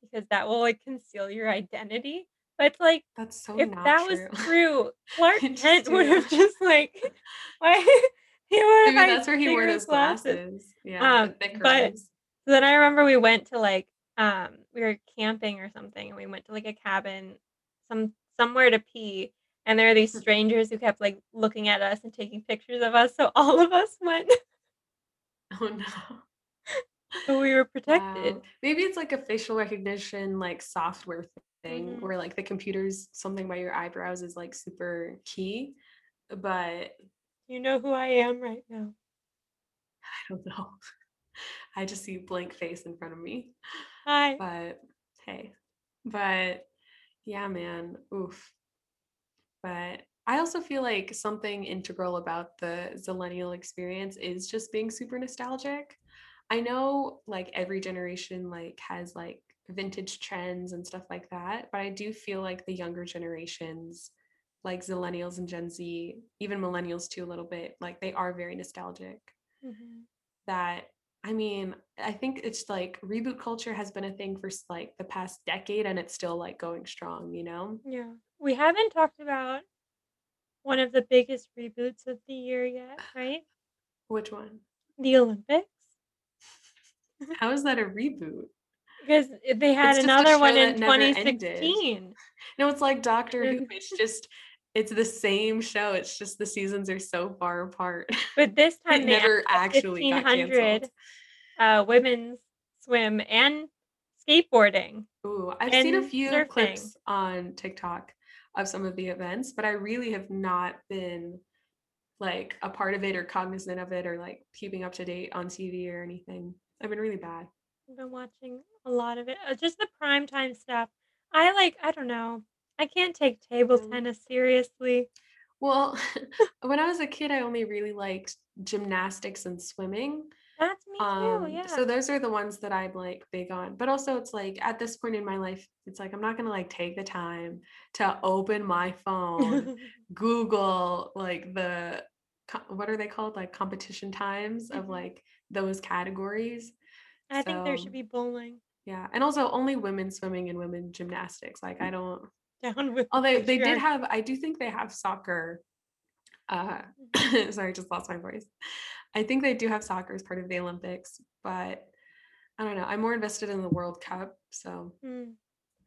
because that will like conceal your identity but it's like That's so if that true. was true clark kent would have just like why he would have had that's where he wore those glasses. Yeah, Um, but-. Then I remember we went to like um we were camping or something and we went to like a cabin some somewhere to pee and there are these Hmm. strangers who kept like looking at us and taking pictures of us so all of us went Oh no. so we were protected. Wow. Maybe it's like a facial recognition like software thing Mhm. where like the computer's something by your eyebrows is like super key. But You know who I am right now. I don't know. I just see blank face in front of me. Hi. But hey. But yeah, man. Oof. But I also feel like something integral about the Zillennial experience is just being super nostalgic. I know like every generation like has like vintage trends and stuff like that, but I do feel like the younger generations like Zillennials and Gen Z, even millennials too a little bit, like they are very nostalgic. Mhm. That I mean, I think it's like reboot culture has been a thing for like the past decade and it's still like going strong, you know? Yeah. We haven't talked about one of the biggest reboots of the year yet, right? Which one? The Olympics. How is that a reboot? Because they had It's just a another one in that never ended. 2016. No, it's like Doctor Who. It's just it's the same show. It's just the seasons are so far apart. But this time It they never actually got canceled. uh, women's swim and skateboarding. Ooh, I've seen a few surfing. clips on TikTok of some of the events, but I really have not been like a part of it or cognizant of it or like keeping up to date on TV or anything. I've been really bad. I've been watching a lot of it. Uh, just the primetime stuff. I like, I don't know. I can't take table Mm. tennis seriously. Well, when I was a kid, I only really liked gymnastics and swimming. That's me too. Um, Yeah. so those are the ones that I'm like big on. But also it's like at this point in my life, it's like I'm not gonna like take the time to open my phone, Google like the what are they called? Like competition times of Mhm. like those categories. I think there should be bowling yeah. And also only women swimming and women gymnastics. Like I don't down with although they did have I do think they have soccer uh Mhm. sorry, I just lost my voice. I think they do have soccer as part of the Olympics, but I don't know. I'm more invested in the World Cup, so Mm.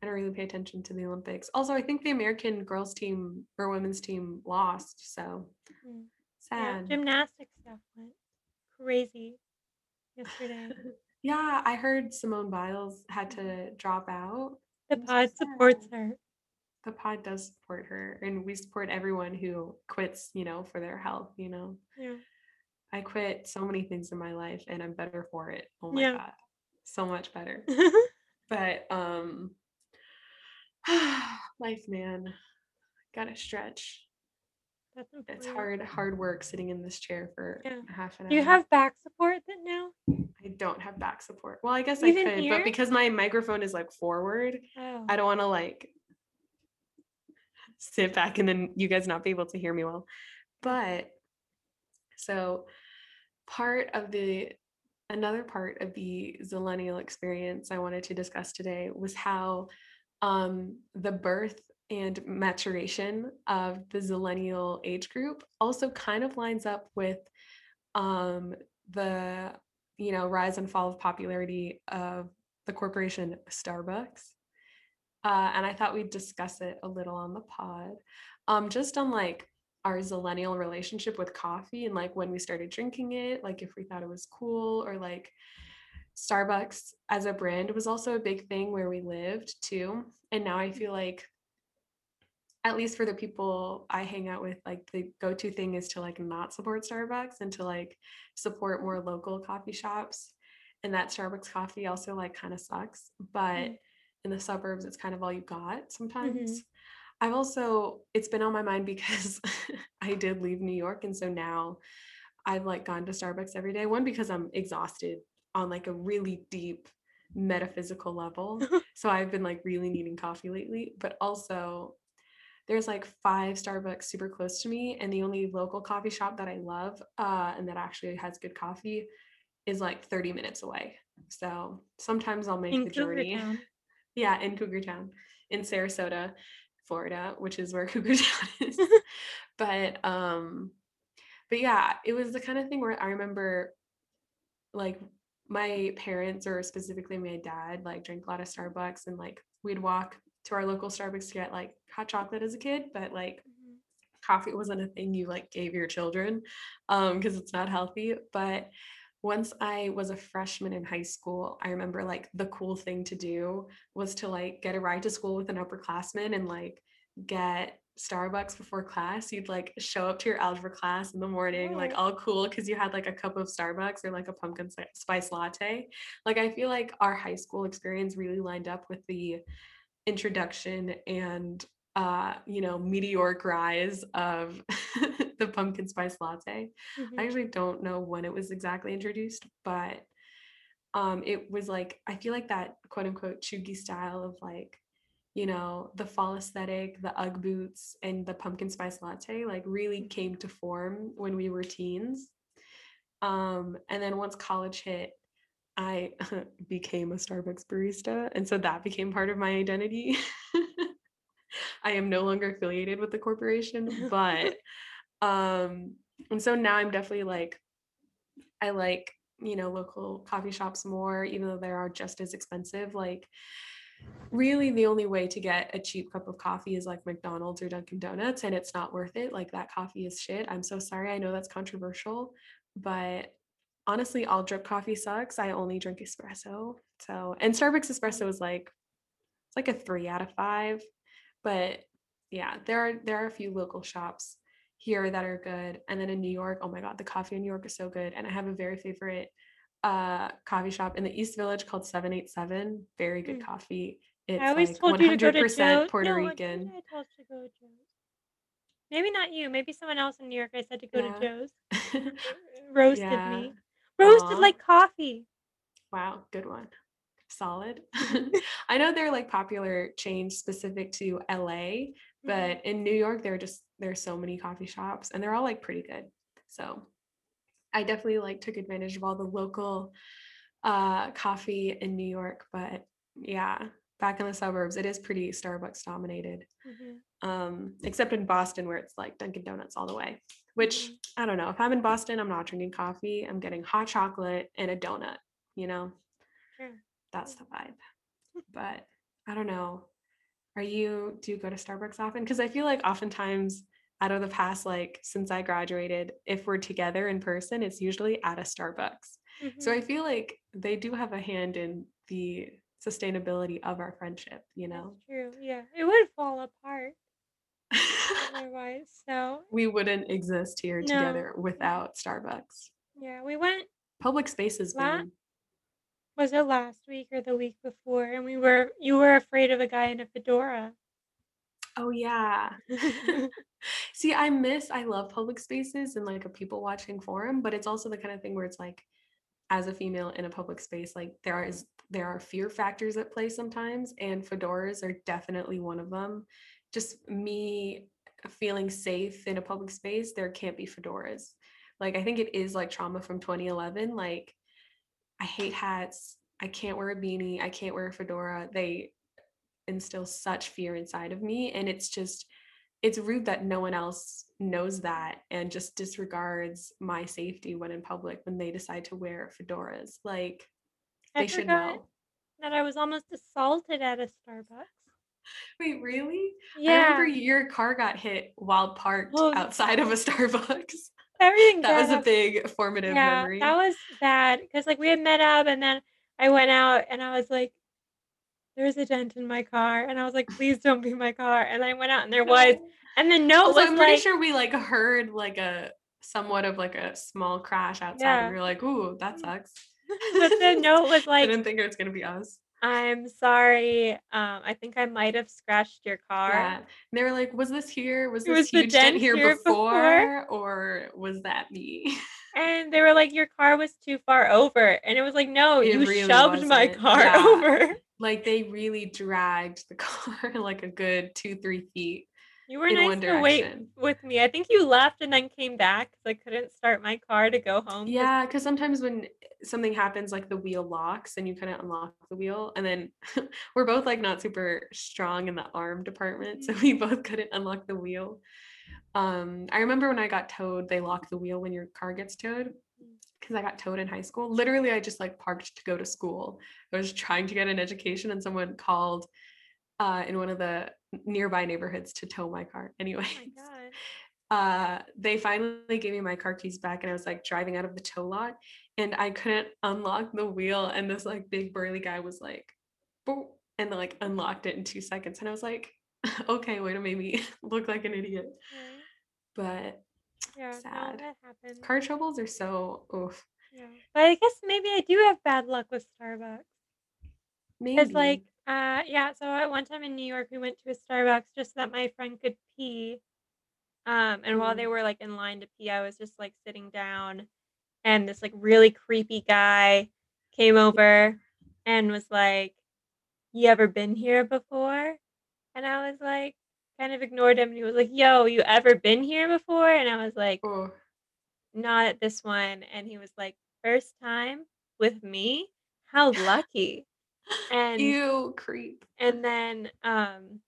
I don't really pay attention to the Olympics. Also, I think the American girls team or women's team lost, so Mm. Yeah, sad. gymnastics stuff went crazy yesterday. Yeah, I heard Simone Biles had to drop out. The pod supports her. The pod does support her, and we support everyone who quits, you know, for their health, you know. Yeah. I quit so many things in my life and I'm better for it. Oh my Yeah. god. So much better. But um life man. Gotta stretch. That's It's hard, hard work sitting in this chair for Yeah. half an hour. You have back support that now? I don't have back support. Well, I guess I could, here? but because my microphone is like forward, Oh. I don't want to like sit back and then you guys not be able to hear me well. But so part of the another part of the zillennial experience I wanted to discuss today was how um, the birth and maturation of the zillennial age group also kind of lines up with um, the you know rise and fall of popularity of the corporation Starbucks. Uh, and I thought we'd discuss it a little on the pod, um, just on like our zillennial relationship with coffee and like when we started drinking it, like if we thought it was cool or like Starbucks as a brand was also a big thing where we lived too. And now I feel like at least for the people I hang out with, like the go-to thing is to like not support Starbucks and to like support more local coffee shops. And that Starbucks coffee also like kind of sucks. But Mm. In the suburbs, it's kind of all you got Mhm. sometimes. I've also it's been on my mind because I did leave New York. And so now I've like gone to Starbucks every day. One, because I'm exhausted on like a really deep metaphysical level. So I've been like really needing coffee lately, but also there's like five Starbucks super close to me, and the only local coffee shop that I love uh, and that actually has good coffee is like 30 minutes away. So sometimes I'll make In the journey. Yeah, in Cougar Town, in Sarasota, Florida, which is where Cougar Town is. but um, but yeah, it was the kind of thing where I remember like my parents or specifically my dad like drank a lot of Starbucks and like we'd walk to our local Starbucks to get like hot chocolate as a kid, but like Mhm. coffee wasn't a thing you like gave your children um because it's not healthy but once i was a freshman in high school i remember like the cool thing to do was to like get a ride to school with an upperclassman and like get starbucks before class. You'd like show up to your algebra class in the morning like all cool because you had like a cup of starbucks or like a pumpkin spice latte. Like i feel like our high school experience really lined up with the introduction and uh you know meteoric rise of the pumpkin spice latte i Mhm. actually don't know when it was exactly introduced but um, it was like I feel like that quote unquote chuggy style of like, you know, the fall aesthetic, the UGG boots, and the pumpkin spice latte like really came to form when we were teens. Um, and then once college hit, I became a Starbucks barista, and so that became part of my identity. I am no longer affiliated with the corporation, but um, and so now I'm definitely like, I like you know local coffee shops more, even though they are just as expensive. Like, really, the only way to get a cheap cup of coffee is like McDonald's or Dunkin' Donuts, and it's not worth it. Like that coffee is shit. I'm so sorry. I know that's controversial, but honestly, all drip coffee sucks. I only drink espresso. So, and Starbucks espresso is like it's like a three out of five. But yeah, there are there are a few local shops here that are good. And then in New York, oh my god, the coffee in New York is so good. And I have a very favorite uh coffee shop in the East Village called 787. Very good Mm. coffee. I It's always like told you to go to 100%. Puerto No, Rican. I told you to go to Joe's. Maybe not you. Maybe someone else in New York. I said to go to Joe's. Roasted yeah. me. Roasted Aw. like coffee. Wow, good one. Solid. I know they're like popular chains specific to LA. But in New York there are just there's so many coffee shops and they're all like pretty good. So I definitely like took advantage of all the local uh coffee in New York, but yeah, back in the suburbs it is pretty Starbucks dominated. Mhm. Um except in Boston where it's like Dunkin' Donuts all the way. Which Mhm. I don't know. If I'm in Boston, I'm not drinking coffee. I'm getting hot chocolate and a donut, you know? Sure. That's the vibe. But I don't know. Are you do you go to Starbucks often? Because I feel like oftentimes out of the past, like since I graduated, if we're together in person, it's usually at a Starbucks. So mm-hmm. I feel like they do have a hand in the sustainability of our friendship, you That's know? true. Yeah. It would fall apart otherwise. So, we wouldn't exist here no. together without Starbucks. Yeah. We went Public spaces, la. Was it last week or the week before? And we were you were afraid of a guy in a fedora. Oh yeah. See, I miss I love public spaces and like a people watching forum, but it's also the kind of thing where it's like as a female in a public space, like there is there are fear factors at play sometimes, and fedoras are definitely one of them. Just me feeling safe in a public space, there can't be fedoras. Like I think it is like trauma from 2011. Like I hate hats. I can't wear a beanie. I can't wear a fedora. They instill such fear inside of me, and it's just it's rude that no one else knows that and just disregards my safety when in public when they decide to wear fedoras. Like I they should know. that I was almost assaulted at a Starbucks. Wait, really? I remember Yeah. your car got hit while parked Oh, outside of a Starbucks. Everything That was bad a big formative memory. Yeah, that was bad because like we had met up and then I went out and I was like, "There's a dent in my car," and I was like, "Please don't be my car," and I went out and there was, and the note was I'm pretty like, sure we like heard like a somewhat of like a small crash outside, and we were like, "Ooh, that sucks." but the note was like, I Didn't think it was gonna be us. "I'm sorry. Um, I think I might have scratched your car." Yeah. And they were like, "Was this here? Was this was huge dent here here before. before, or was that me?" And they were like, "Your car was too far over," and it was like, "No, It you really shoved my wasn't. car Yeah. over. Like they really dragged the car like a good two, three feet You were in nice to wait with me. I think you left and then came back because I couldn't start my car to go home. Yeah, because sometimes when something happens, like the wheel locks and you kind of unlock the wheel, and then we're both like not super strong in the arm department, so Mhm. we both couldn't unlock the wheel. Um, I remember when I got towed, they lock the wheel when your car gets towed. Mm. Because I got towed in high school. Literally, I just like parked to go to school. I was trying to get an education, and someone called uh, in one of the nearby neighborhoods to tow my car. Anyway, Oh my uh, they finally gave me my car keys back, and I was like driving out of the tow lot, and I couldn't unlock the wheel, and this like big burly guy was like, "Boop," and like unlocked it in two seconds, and I was like, okay, way to make me look like an idiot. But Yeah, sad. happened. Car troubles are so oof. Yeah. But I guess maybe I do have bad luck with Starbucks. Maybe. Because like, Maybe. Uh yeah, so at one time in New York we went to a Starbucks just so that my friend could pee. Um, and while they Mm. were like in line to pee, I was just like sitting down and this like really creepy guy came over and was like, "You ever been here before?" And I was like, kind of ignored him, and he was like, "Yo, you ever been here before?" And I was like, Oh, "Not at this one." And he was like, "First time with me? How lucky." And ew, creep. and then um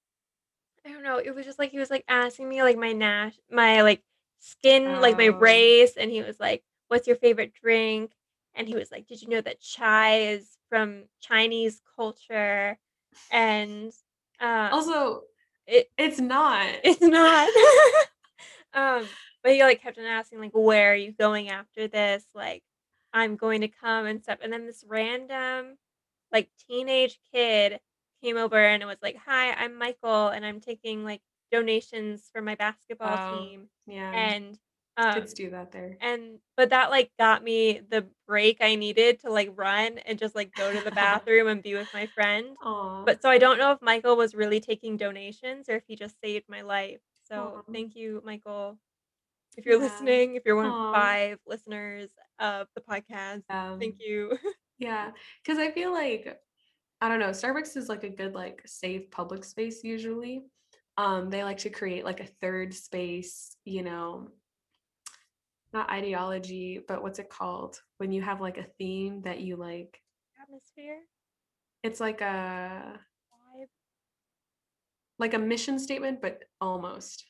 I don't know, it was just like he was like asking me like my nash my like skin, like my Oh, race, and he was like, "What's your favorite drink?" And he was like, "Did you know that chai is from Chinese culture?" And um also, it it's not. it's not. um but he like kept on asking like, "Where are you going after this?" Like, "I'm going to come and stuff." And then this random like teenage kid came over and it was like, "Hi, I'm Michael and I'm taking like donations for my basketball Oh, team." yeah. And um Kids do that there. and but that like got me the break I needed to like run and just like go to the bathroom and be with my friend. Aw. But so I don't know if Michael was really taking donations or if he just saved my life. So Aw. thank you, Michael. If you're Yeah. listening, if you're one of 5 listeners of the podcast, thank Um, you. yeah. Because I feel like I don't know, Starbucks is like a good like safe public space usually. Um, they like to create like a third space, you know, not ideology, but what's it called? When you have like a theme that you like, Atmosphere, it's like a vibe. like a mission statement, but almost.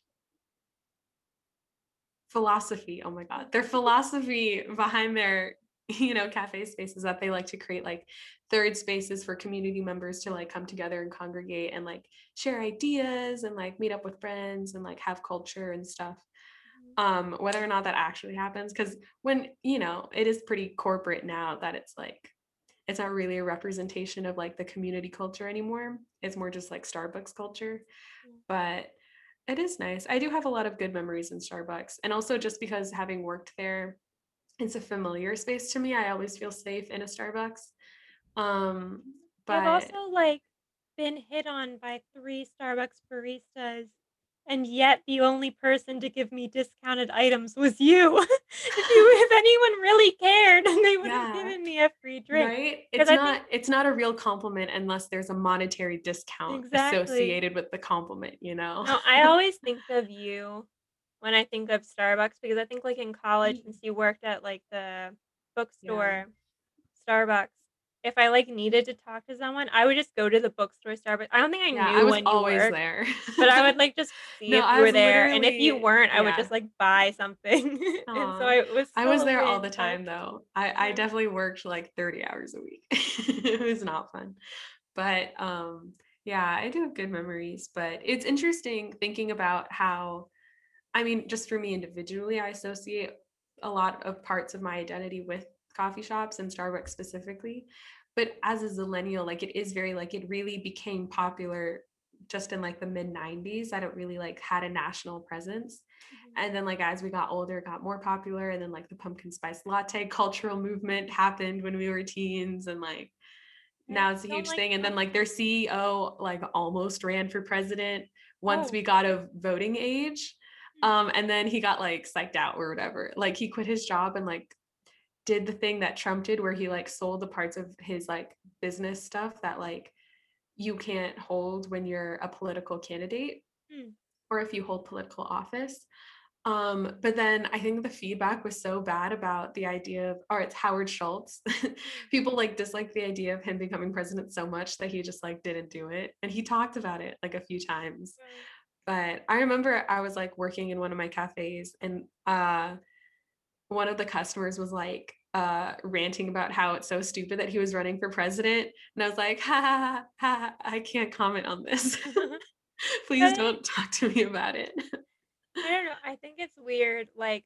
philosophy. Oh my God. Their philosophy behind their, you know, cafe spaces that they like to create like third spaces for community members to like come together and congregate and like share ideas and like meet up with friends and like have culture and stuff. Mhm. Um, whether or not that actually happens, because when, you know, it is pretty corporate now that it's like it's not really a representation of like the community culture anymore. It's more just like Starbucks culture. But it is nice. I do have a lot of good memories in Starbucks. And also just because having worked there, it's a familiar space to me. I always feel safe in a Starbucks. Um, but I've also, like, been hit on by 3 Starbucks baristas, and yet the only person to give me discounted items was you. If you if anyone really cared, they would have given me a free drink. right? It's I think not it's not a real compliment unless there's a monetary discount exactly. associated with the compliment, you know? No, I always think of you when I think of Starbucks because I think, like, in college, since you worked at, like, the yeah. bookstore, Starbucks, if I, like, needed to talk to someone, I would just go to the bookstore Starbucks. I don't think I Yeah, I knew was when you always worked, there. but I would, like, just see no, if you were there, and if you weren't, I would just, like, buy something, and so I was I was there all the time though. I I definitely worked like 30 hours a week. It was not fun. But um yeah, I do have good memories, but it's interesting thinking about how I mean, just for me individually, I associate a lot of parts of my identity with coffee shops and Starbucks specifically. But as a zillennial, like it is very like it really became popular just in like the mid 90s that it really like had a national presence. Mhm. And then like as we got older, it got more popular. And then like the pumpkin spice latte cultural movement happened when we were teens and like now it's a huge like thing. And then like their. CEO like almost ran for president once Oh. we got of voting age. Um, and then he got like psyched out or whatever. Like he quit his job and like did the thing that Trump did where he like sold the parts of his like business stuff that like you can't hold when you're a political candidate Mm. or if you hold political office. Um, but then I think the feedback was so bad about the idea of, or it's Howard Schultz. People like dislike the idea of him becoming president so much that he just like didn't do it. And he talked about it like a few times. But I remember I was like working in one of my cafes and uh one of the customers was like uh ranting about how it's so stupid that he was running for president. And I was like, ha ha ha, ha I can't comment on this. Please don't talk to me about it. I don't know, I think it's weird, like,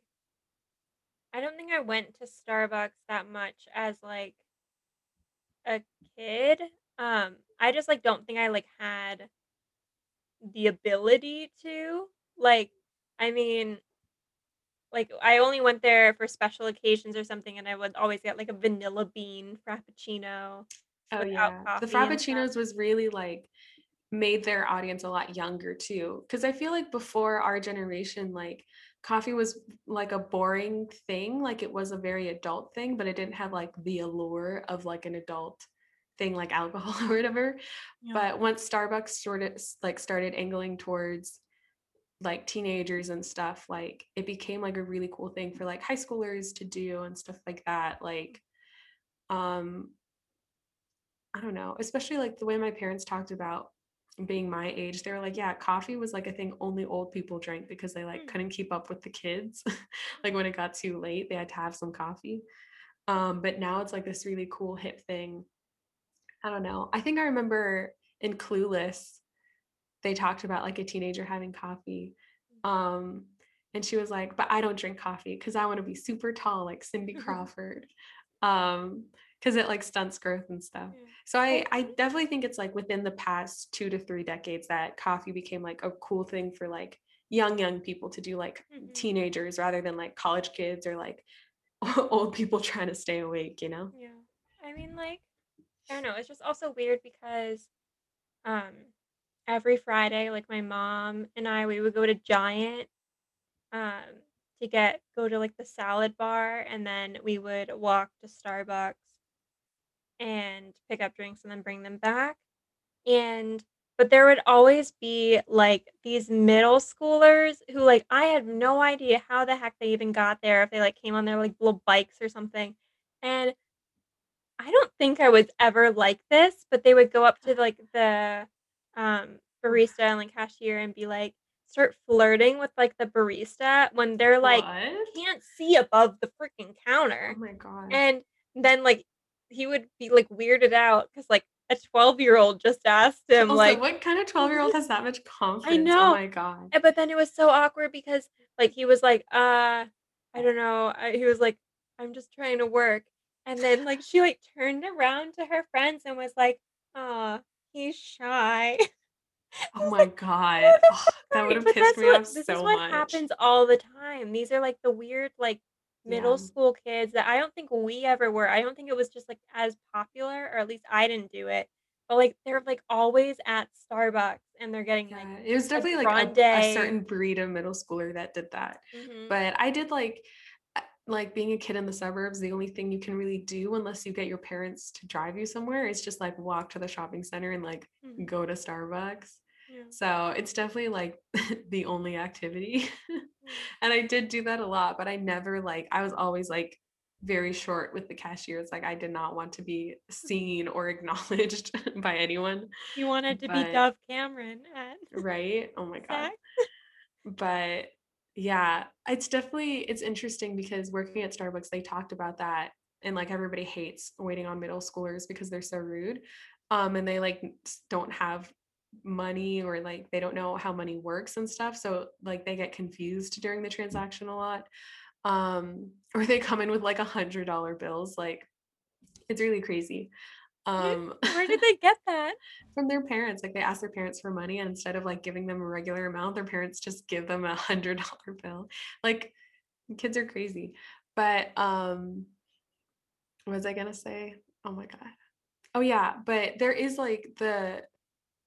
I don't think I went to Starbucks that much as, like, a kid. Um, I just, like, don't think I, like, had the ability to. Like, I mean, like, I only went there for special occasions or something, and I would always get, like, a vanilla bean frappuccino Oh yeah. The. Frappuccinos was really like made their audience a lot younger too. Cause I feel like before our generation, like coffee was like a boring thing, like it was a very adult thing, but it didn't have like the allure of like an adult thing like alcohol or whatever. Yeah. But once Starbucks started like started angling towards like teenagers and stuff, like it became like a really cool thing for like high schoolers to do and stuff like that. Like um I don't know, especially like the way my parents talked about being my age, they were like, yeah, coffee was like a thing only old people drank because they like Hmm. couldn't keep up with the kids. like when it got too late, they had to have some coffee. Um, but now it's like this really cool hip thing. I don't know. I think I remember in Clueless, they talked about like a teenager having coffee. Um, and she was like, but I don't drink coffee because I want to be super tall like Cindy Crawford. Um, because it like stunts growth and stuff. Yeah. So I, I definitely think it's like within the past two to three decades that coffee became like a cool thing for like young young people to do like Mhm. teenagers rather than like college kids or like old people trying to stay awake, you know? Yeah. I mean, like, I don't know. It's just also weird because um every Friday, like my mom and I, we would go to Giant um to get go to like the salad bar and then we would walk to Starbucks and pick up drinks and then bring them back. And but there would always be like these middle schoolers who like I had no idea how the heck they even got there if they like came on their like little bikes or something. And I don't think I was ever like this, but they would go up to like the um barista and like cashier and be like start flirting with like the barista when they're like what? can't see above the freaking counter. Oh my god. And then like he would be like weirded out because like a 12 year old just asked him also, like what kind of 12 year old has that much confidence? I know. Oh my god. but then it was so awkward because like he was like uh I don't know I, he was like I'm just trying to work and then like she like turned around to her friends and was like "Ah, he's shy Oh my god. "Oh, so that would have pissed me what- off this is what much. happens all the time these are like the weird like middle Yeah. school kids that I don't think we ever were. I don't think it was just like as popular, or at least I didn't do it. But like they're like always at Starbucks and they're getting like it was definitely like a, a certain breed of middle schooler that did that. mhm. But I did like like being a kid in the suburbs, the only thing you can really do unless you get your parents to drive you somewhere is just like walk to the shopping center and like Mhm. go to Starbucks. Yeah. So it's definitely like the only activity. And I did do that a lot, but I never like I was always like very short with the cashiers. Like I did not want to be seen or acknowledged by anyone. You wanted to But- be Dove Cameron at Right? Oh my god. But yeah it's definitely it's interesting because working at starbucks they talked about that and like everybody hates waiting on middle schoolers because they're so rude um and they like don't have money or like they don't know how money works and stuff so like they get confused during the transaction a lot um or they come in with like a hundred dollar bills like it's really crazy um Where did they get that? from their parents. Like they ask their parents for money, and instead of like giving them a regular amount, their parents just give them a hundred dollar bill. Like kids are crazy. But um what was I gonna say? Oh my god. Oh yeah, but there is like the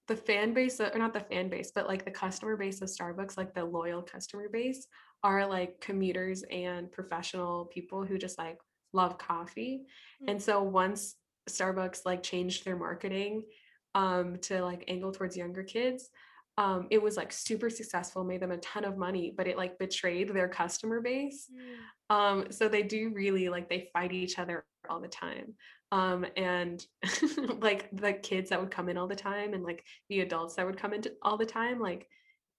the fan base or not the fan base, but like the customer base of Starbucks, like the loyal customer base are like commuters and professional people who just like love coffee. And so once Starbucks like changed their marketing um to like angle towards younger kids, um it was like super successful, made them a ton of money, but it like betrayed their customer base. Mm. Um so they do really like they fight each other all the time. Um and like the kids that would come in all the time and like the adults that would come in all the time like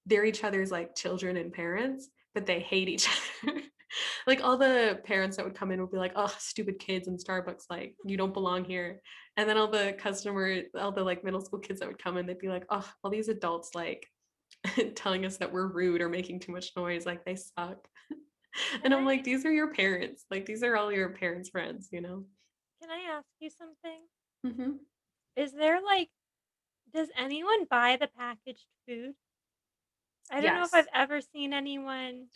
they're each other's like children and parents, but they hate each other. like all the parents that would come in would be like, "Oh, stupid kids in Starbucks, like you don't belong here." And then all the customer, all the like middle school kids that would come in, they'd be like, "Oh, all these adults like telling us that we're rude or making too much noise, like they suck." and I'm like, "These are your parents. Like these are all your parents' friends, you know." Can I ask you something? hmm Is there like, does anyone buy the packaged food? I don't know if I've ever seen anyone.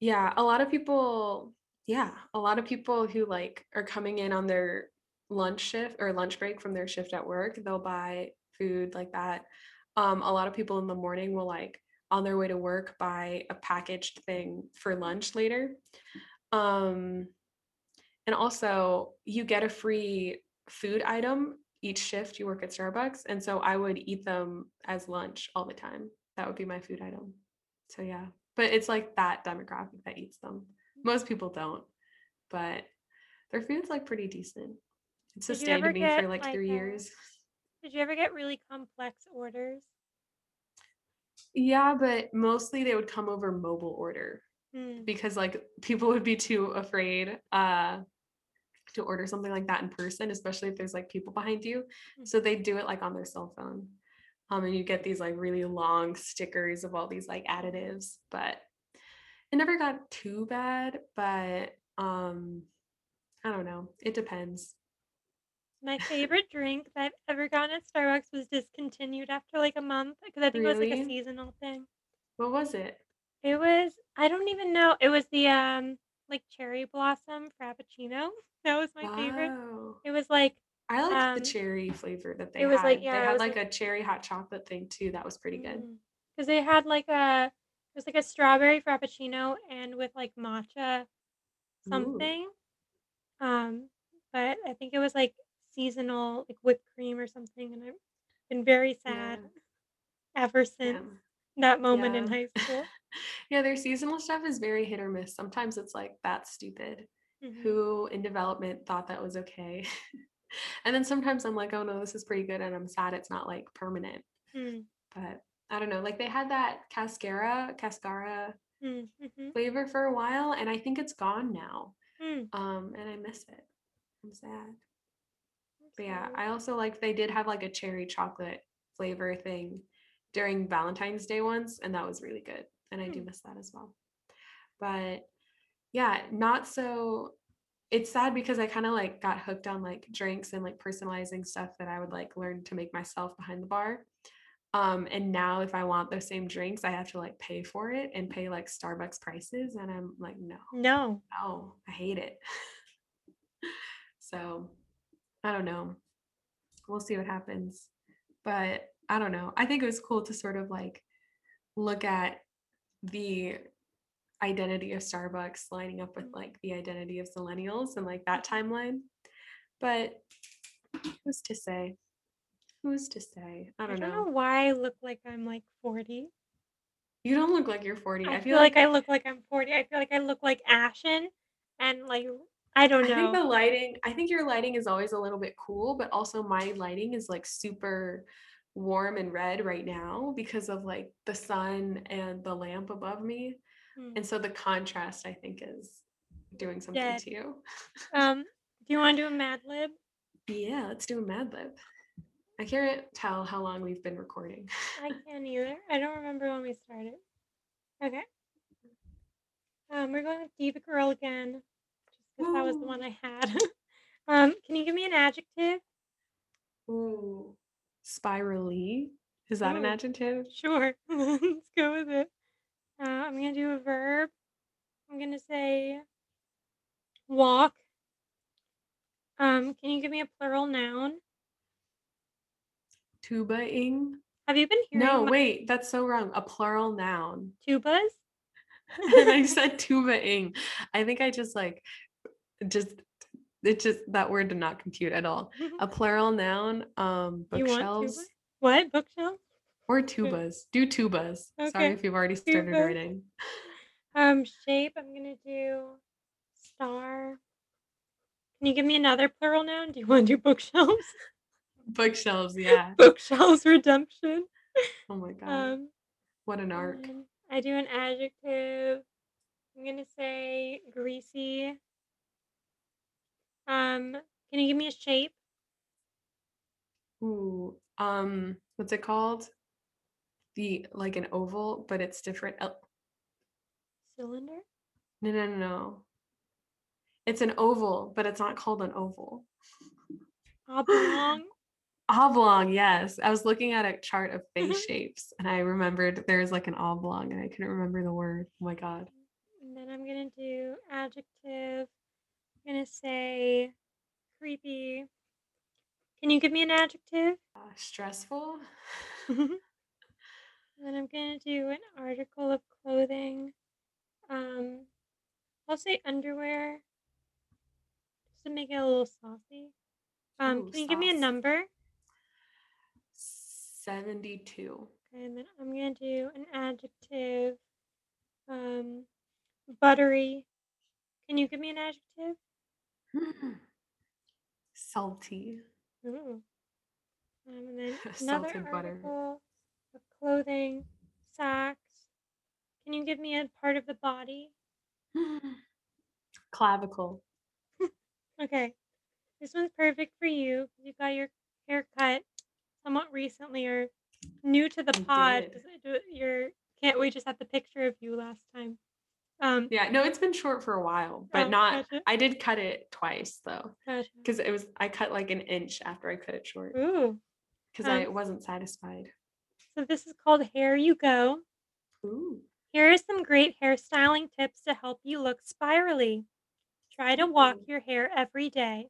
Yeah, a lot of people, yeah, a lot of people who like are coming in on their lunch shift or lunch break from their shift at work, they'll buy food like that. Um, a lot of people in the morning will like on their way to work buy a packaged thing for lunch later. Um, and also, you get a free food item each shift you work at Starbucks. And so I would eat them as lunch all the time. That would be my food item. So yeah, but it's like that demographic that eats them. Most people don't, but their food's like pretty decent. It sustained me get for like like three uh years. did you ever get really complex orders? Yeah, but mostly they would come over mobile order Hmm. because like people would be too afraid uh to order something like that in person, especially if there's like people behind you. Mm. So they do it like on their cell phone. Um, and you get these like really long stickers of all these like additives, but it never got too bad. But um, I don't know. It depends. My favorite drink that I've ever gotten at Starbucks was discontinued after like a month because I think it was like a seasonal thing. What was it? It was I don't even know. It was the um like cherry blossom frappuccino. That was my favorite. It was like I liked the um cherry flavor that they it was had. They yeah, it had like like a cherry hot chocolate thing too. That was pretty good. because they had like a it was like a strawberry frappuccino and with like matcha Ooh, something. Um, but I think it was like seasonal like whipped cream or something, and I've been very sad yeah, ever yeah, since that moment in high school. Yeah, their seasonal stuff is very hit or miss. Sometimes it's like, that's stupid. hmm Who in development thought that was okay? And then sometimes I'm like, oh no, this is pretty good. And I'm sad it's not like permanent. Mm, But I don't know. Like they had that cascara, cascara mm, mhm, flavor for a while, and I think it's gone now. mm. Um, and I miss it. I'm sad. But yeah. I also like they did have like a cherry chocolate flavor thing during Valentine's Day once, and that was really good. And I do Mm, miss that as well. But yeah, not so it's sad because I kind of like got hooked on like drinks and like personalizing stuff that I would like learn to make myself behind the bar. Um, and now if I want those same drinks, I have to like pay for it and pay like Starbucks prices. And I'm like, no, no. no, I hate it. So I don't know. We'll see what happens. But I don't know. I think it was cool to sort of like look at the identity of Starbucks lining up with like the identity of millennials and like that timeline. But who's to say? Who's to say? I I don't don't know know. why I look like I'm like 40. You don't look like you're 40. I I feel feel like like I look like I'm 40. I feel like I look like ashen and like I don't know. I think the lighting, I think your lighting is always a little bit cool, but also my lighting is like super warm and red right now because of like the sun and the lamp above me. Mm, And so the contrast, I think, is doing something dead. to you. Um, do you want to do a Mad Lib? Yeah, let's do a Mad Lib. I can't tell how long we've been recording. I can't either. I don't remember when we started. Okay. Um, we're going with Diva Girl again, just because that was the one I had. um, can you give me an adjective? Ooh. Spirally. Is that an adjective? sure. Let's go with it. Uh, I'm gonna do a verb. I'm gonna say walk. Um, can you give me a plural noun? Tuba-ing? Have you been No, hearing my wait, that's so wrong. A plural noun. tubas? And I said tuba-ing. I think I just like just it just that word did not compute at all. A plural noun, um, you want tuba? bookshelves What bookshelf? Or tubas. Do tubas. Sorry if you've already started Tubas. writing. Um, shape. I'm gonna do star. Can you give me another plural noun? Do you want to do bookshelves? Bookshelves, yeah. Bookshelves redemption. Oh my god. Um, What an arc. I do an adjective. I'm gonna say greasy. Um, can you give me a shape? Ooh, um, what's it called? The like an oval, but it's different. el- Cylinder? No, no, no, no. It's an oval, but it's not called an oval. Oblong? Oblong, yes. I was looking at a chart of face shapes and I remembered there's like an oblong and I couldn't remember the word. Oh my god. and then I'm gonna do adjective. I'm gonna say creepy. Can you give me an adjective? Uh, stressful. And I'm gonna do an article of clothing. Um, I'll say underwear just to make it a little saucy. Um, Ooh, can you give me a number? 72. Okay, and then I'm gonna do an adjective. Um, buttery. Can you give me an adjective? Salty. Ooh. Um, and then another Salted article of clothing, socks. Can you give me a part of the body? Clavicle. Okay, this one's perfect for you you got your hair cut somewhat recently or new to the pod. I You're can't we just had the picture of you last time? Um, Yeah, no, it's been short for a while, but Oh, not. gotcha. I did cut it twice though, gotcha. because it was I cut like an inch after I cut it short Ooh, because I um, wasn't satisfied. So this is called Hair You Go. Ooh, Here are some great hairstyling tips to help you look spirally. Try to walk your hair every day.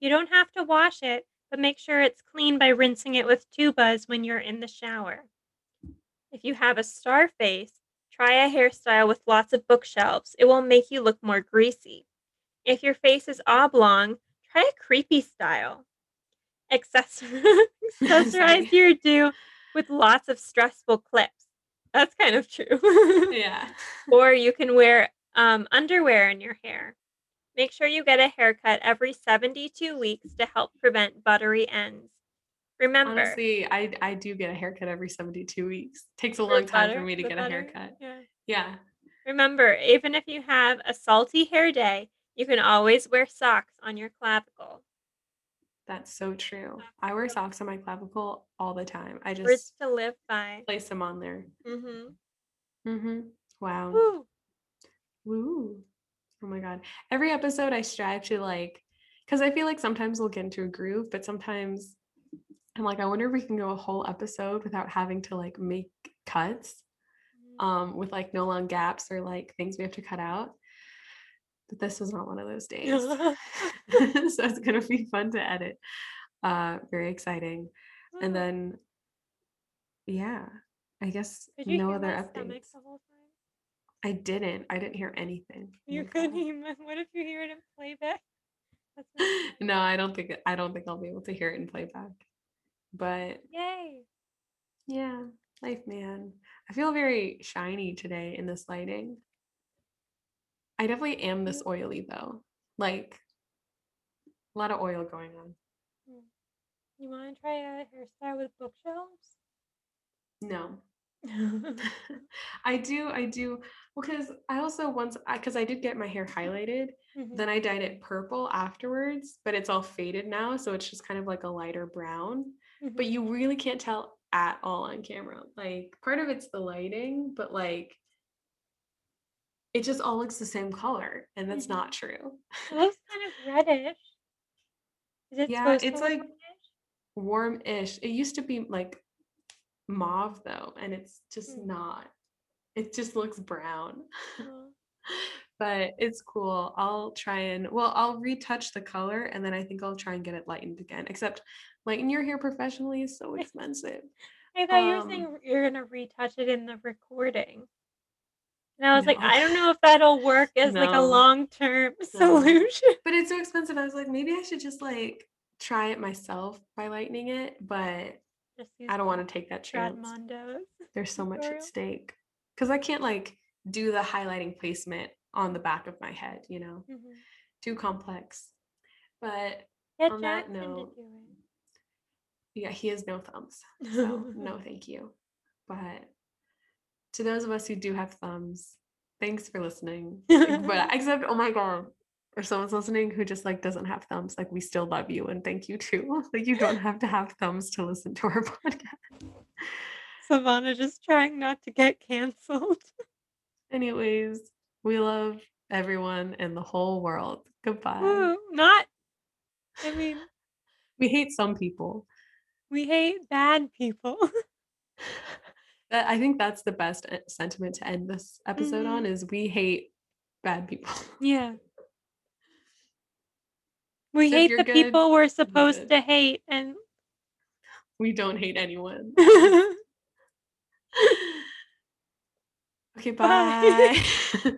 You don't have to wash it, but make sure it's clean by rinsing it with two tubas when you're in the shower. If you have a star face, try a hairstyle with lots of bookshelves. It will make you look more greasy. If your face is oblong, try a creepy style. Accessor- Accessorize your do with lots of stressful clips. That's kind of true. yeah. or you can wear um, underwear in your hair. Make sure you get a haircut every 72 weeks to help prevent buttery ends. Remember, Honestly, I I do get a haircut every 72 weeks. Takes a long time for me to get a haircut. Yeah. Yeah. Remember, even if you have a salty hair day, you can always wear socks on your clavicle. That's so true. I wear socks on my clavicle all the time. I Words just to live by. place them on there. Mm-hmm. Mm-hmm. Wow. Woo. Woo. Oh my God. Every episode I strive to like, because I feel like sometimes we'll get into a groove, but sometimes I'm like, I wonder if we can go a whole episode without having to like make cuts um with like no long gaps or like things we have to cut out. But this was not one of those days. so it's gonna be fun to edit. Uh very exciting. And then yeah, I guess no other updates. the whole time? I didn't. I didn't hear anything. Oh You couldn't even. What if you hear it in playback? That's not fun. no, I don't think I don't think I'll be able to hear it in playback. But Yay. yeah, life man. I feel very shiny today in this lighting. I definitely am this oily though. Like a lot of oil going on. You want to try a hairstyle with bookshelves? No. I do, I do. Well, because I also once because I did get my hair highlighted, Mhm. then I dyed it purple afterwards, but it's all faded now, so it's just kind of like a lighter brown. But Mhm. you really can't tell at all on camera. Like part of it's the lighting, but like it just all looks the same color, and that's Mhm. not true. It looks kind of reddish. Is it Yeah, it's like- reddish? Warm-ish. It used to be like mauve though, and it's just Mm. not. It just looks brown. Oh. but it's cool. I'll try and well, I'll retouch the color and then I think I'll try and get it lightened again. Except lighten your hair professionally is so expensive. I thought you were Um, saying you're gonna retouch it in the recording. And I was like, I don't know if that'll work as like a long term solution. But it's so expensive. I was like, maybe I should just like try it myself by lightening it, but I don't want to take that chance. There's so much at stake. Because I can't like do the highlighting placement on the back of my head, you know, Mhm. too complex. But Get On that Jackson to note, yeah, he has no thumbs. So no, thank you. But to those of us who do have thumbs, thanks for listening. but except, oh my god, if someone's listening who just like doesn't have thumbs, like we still love you and thank you too. Like you don't have to have thumbs to listen to our podcast. Silvana just trying not to get canceled. Anyways, we love everyone in the whole world. Goodbye. Ooh, not. I mean, We hate some people. we hate bad people. I think that's the best uh, sentiment to end this episode on Mhm. is we hate bad people. yeah. We So hate the good, people we're supposed to hate, and We don't hate anyone. Okay, Bye. bye.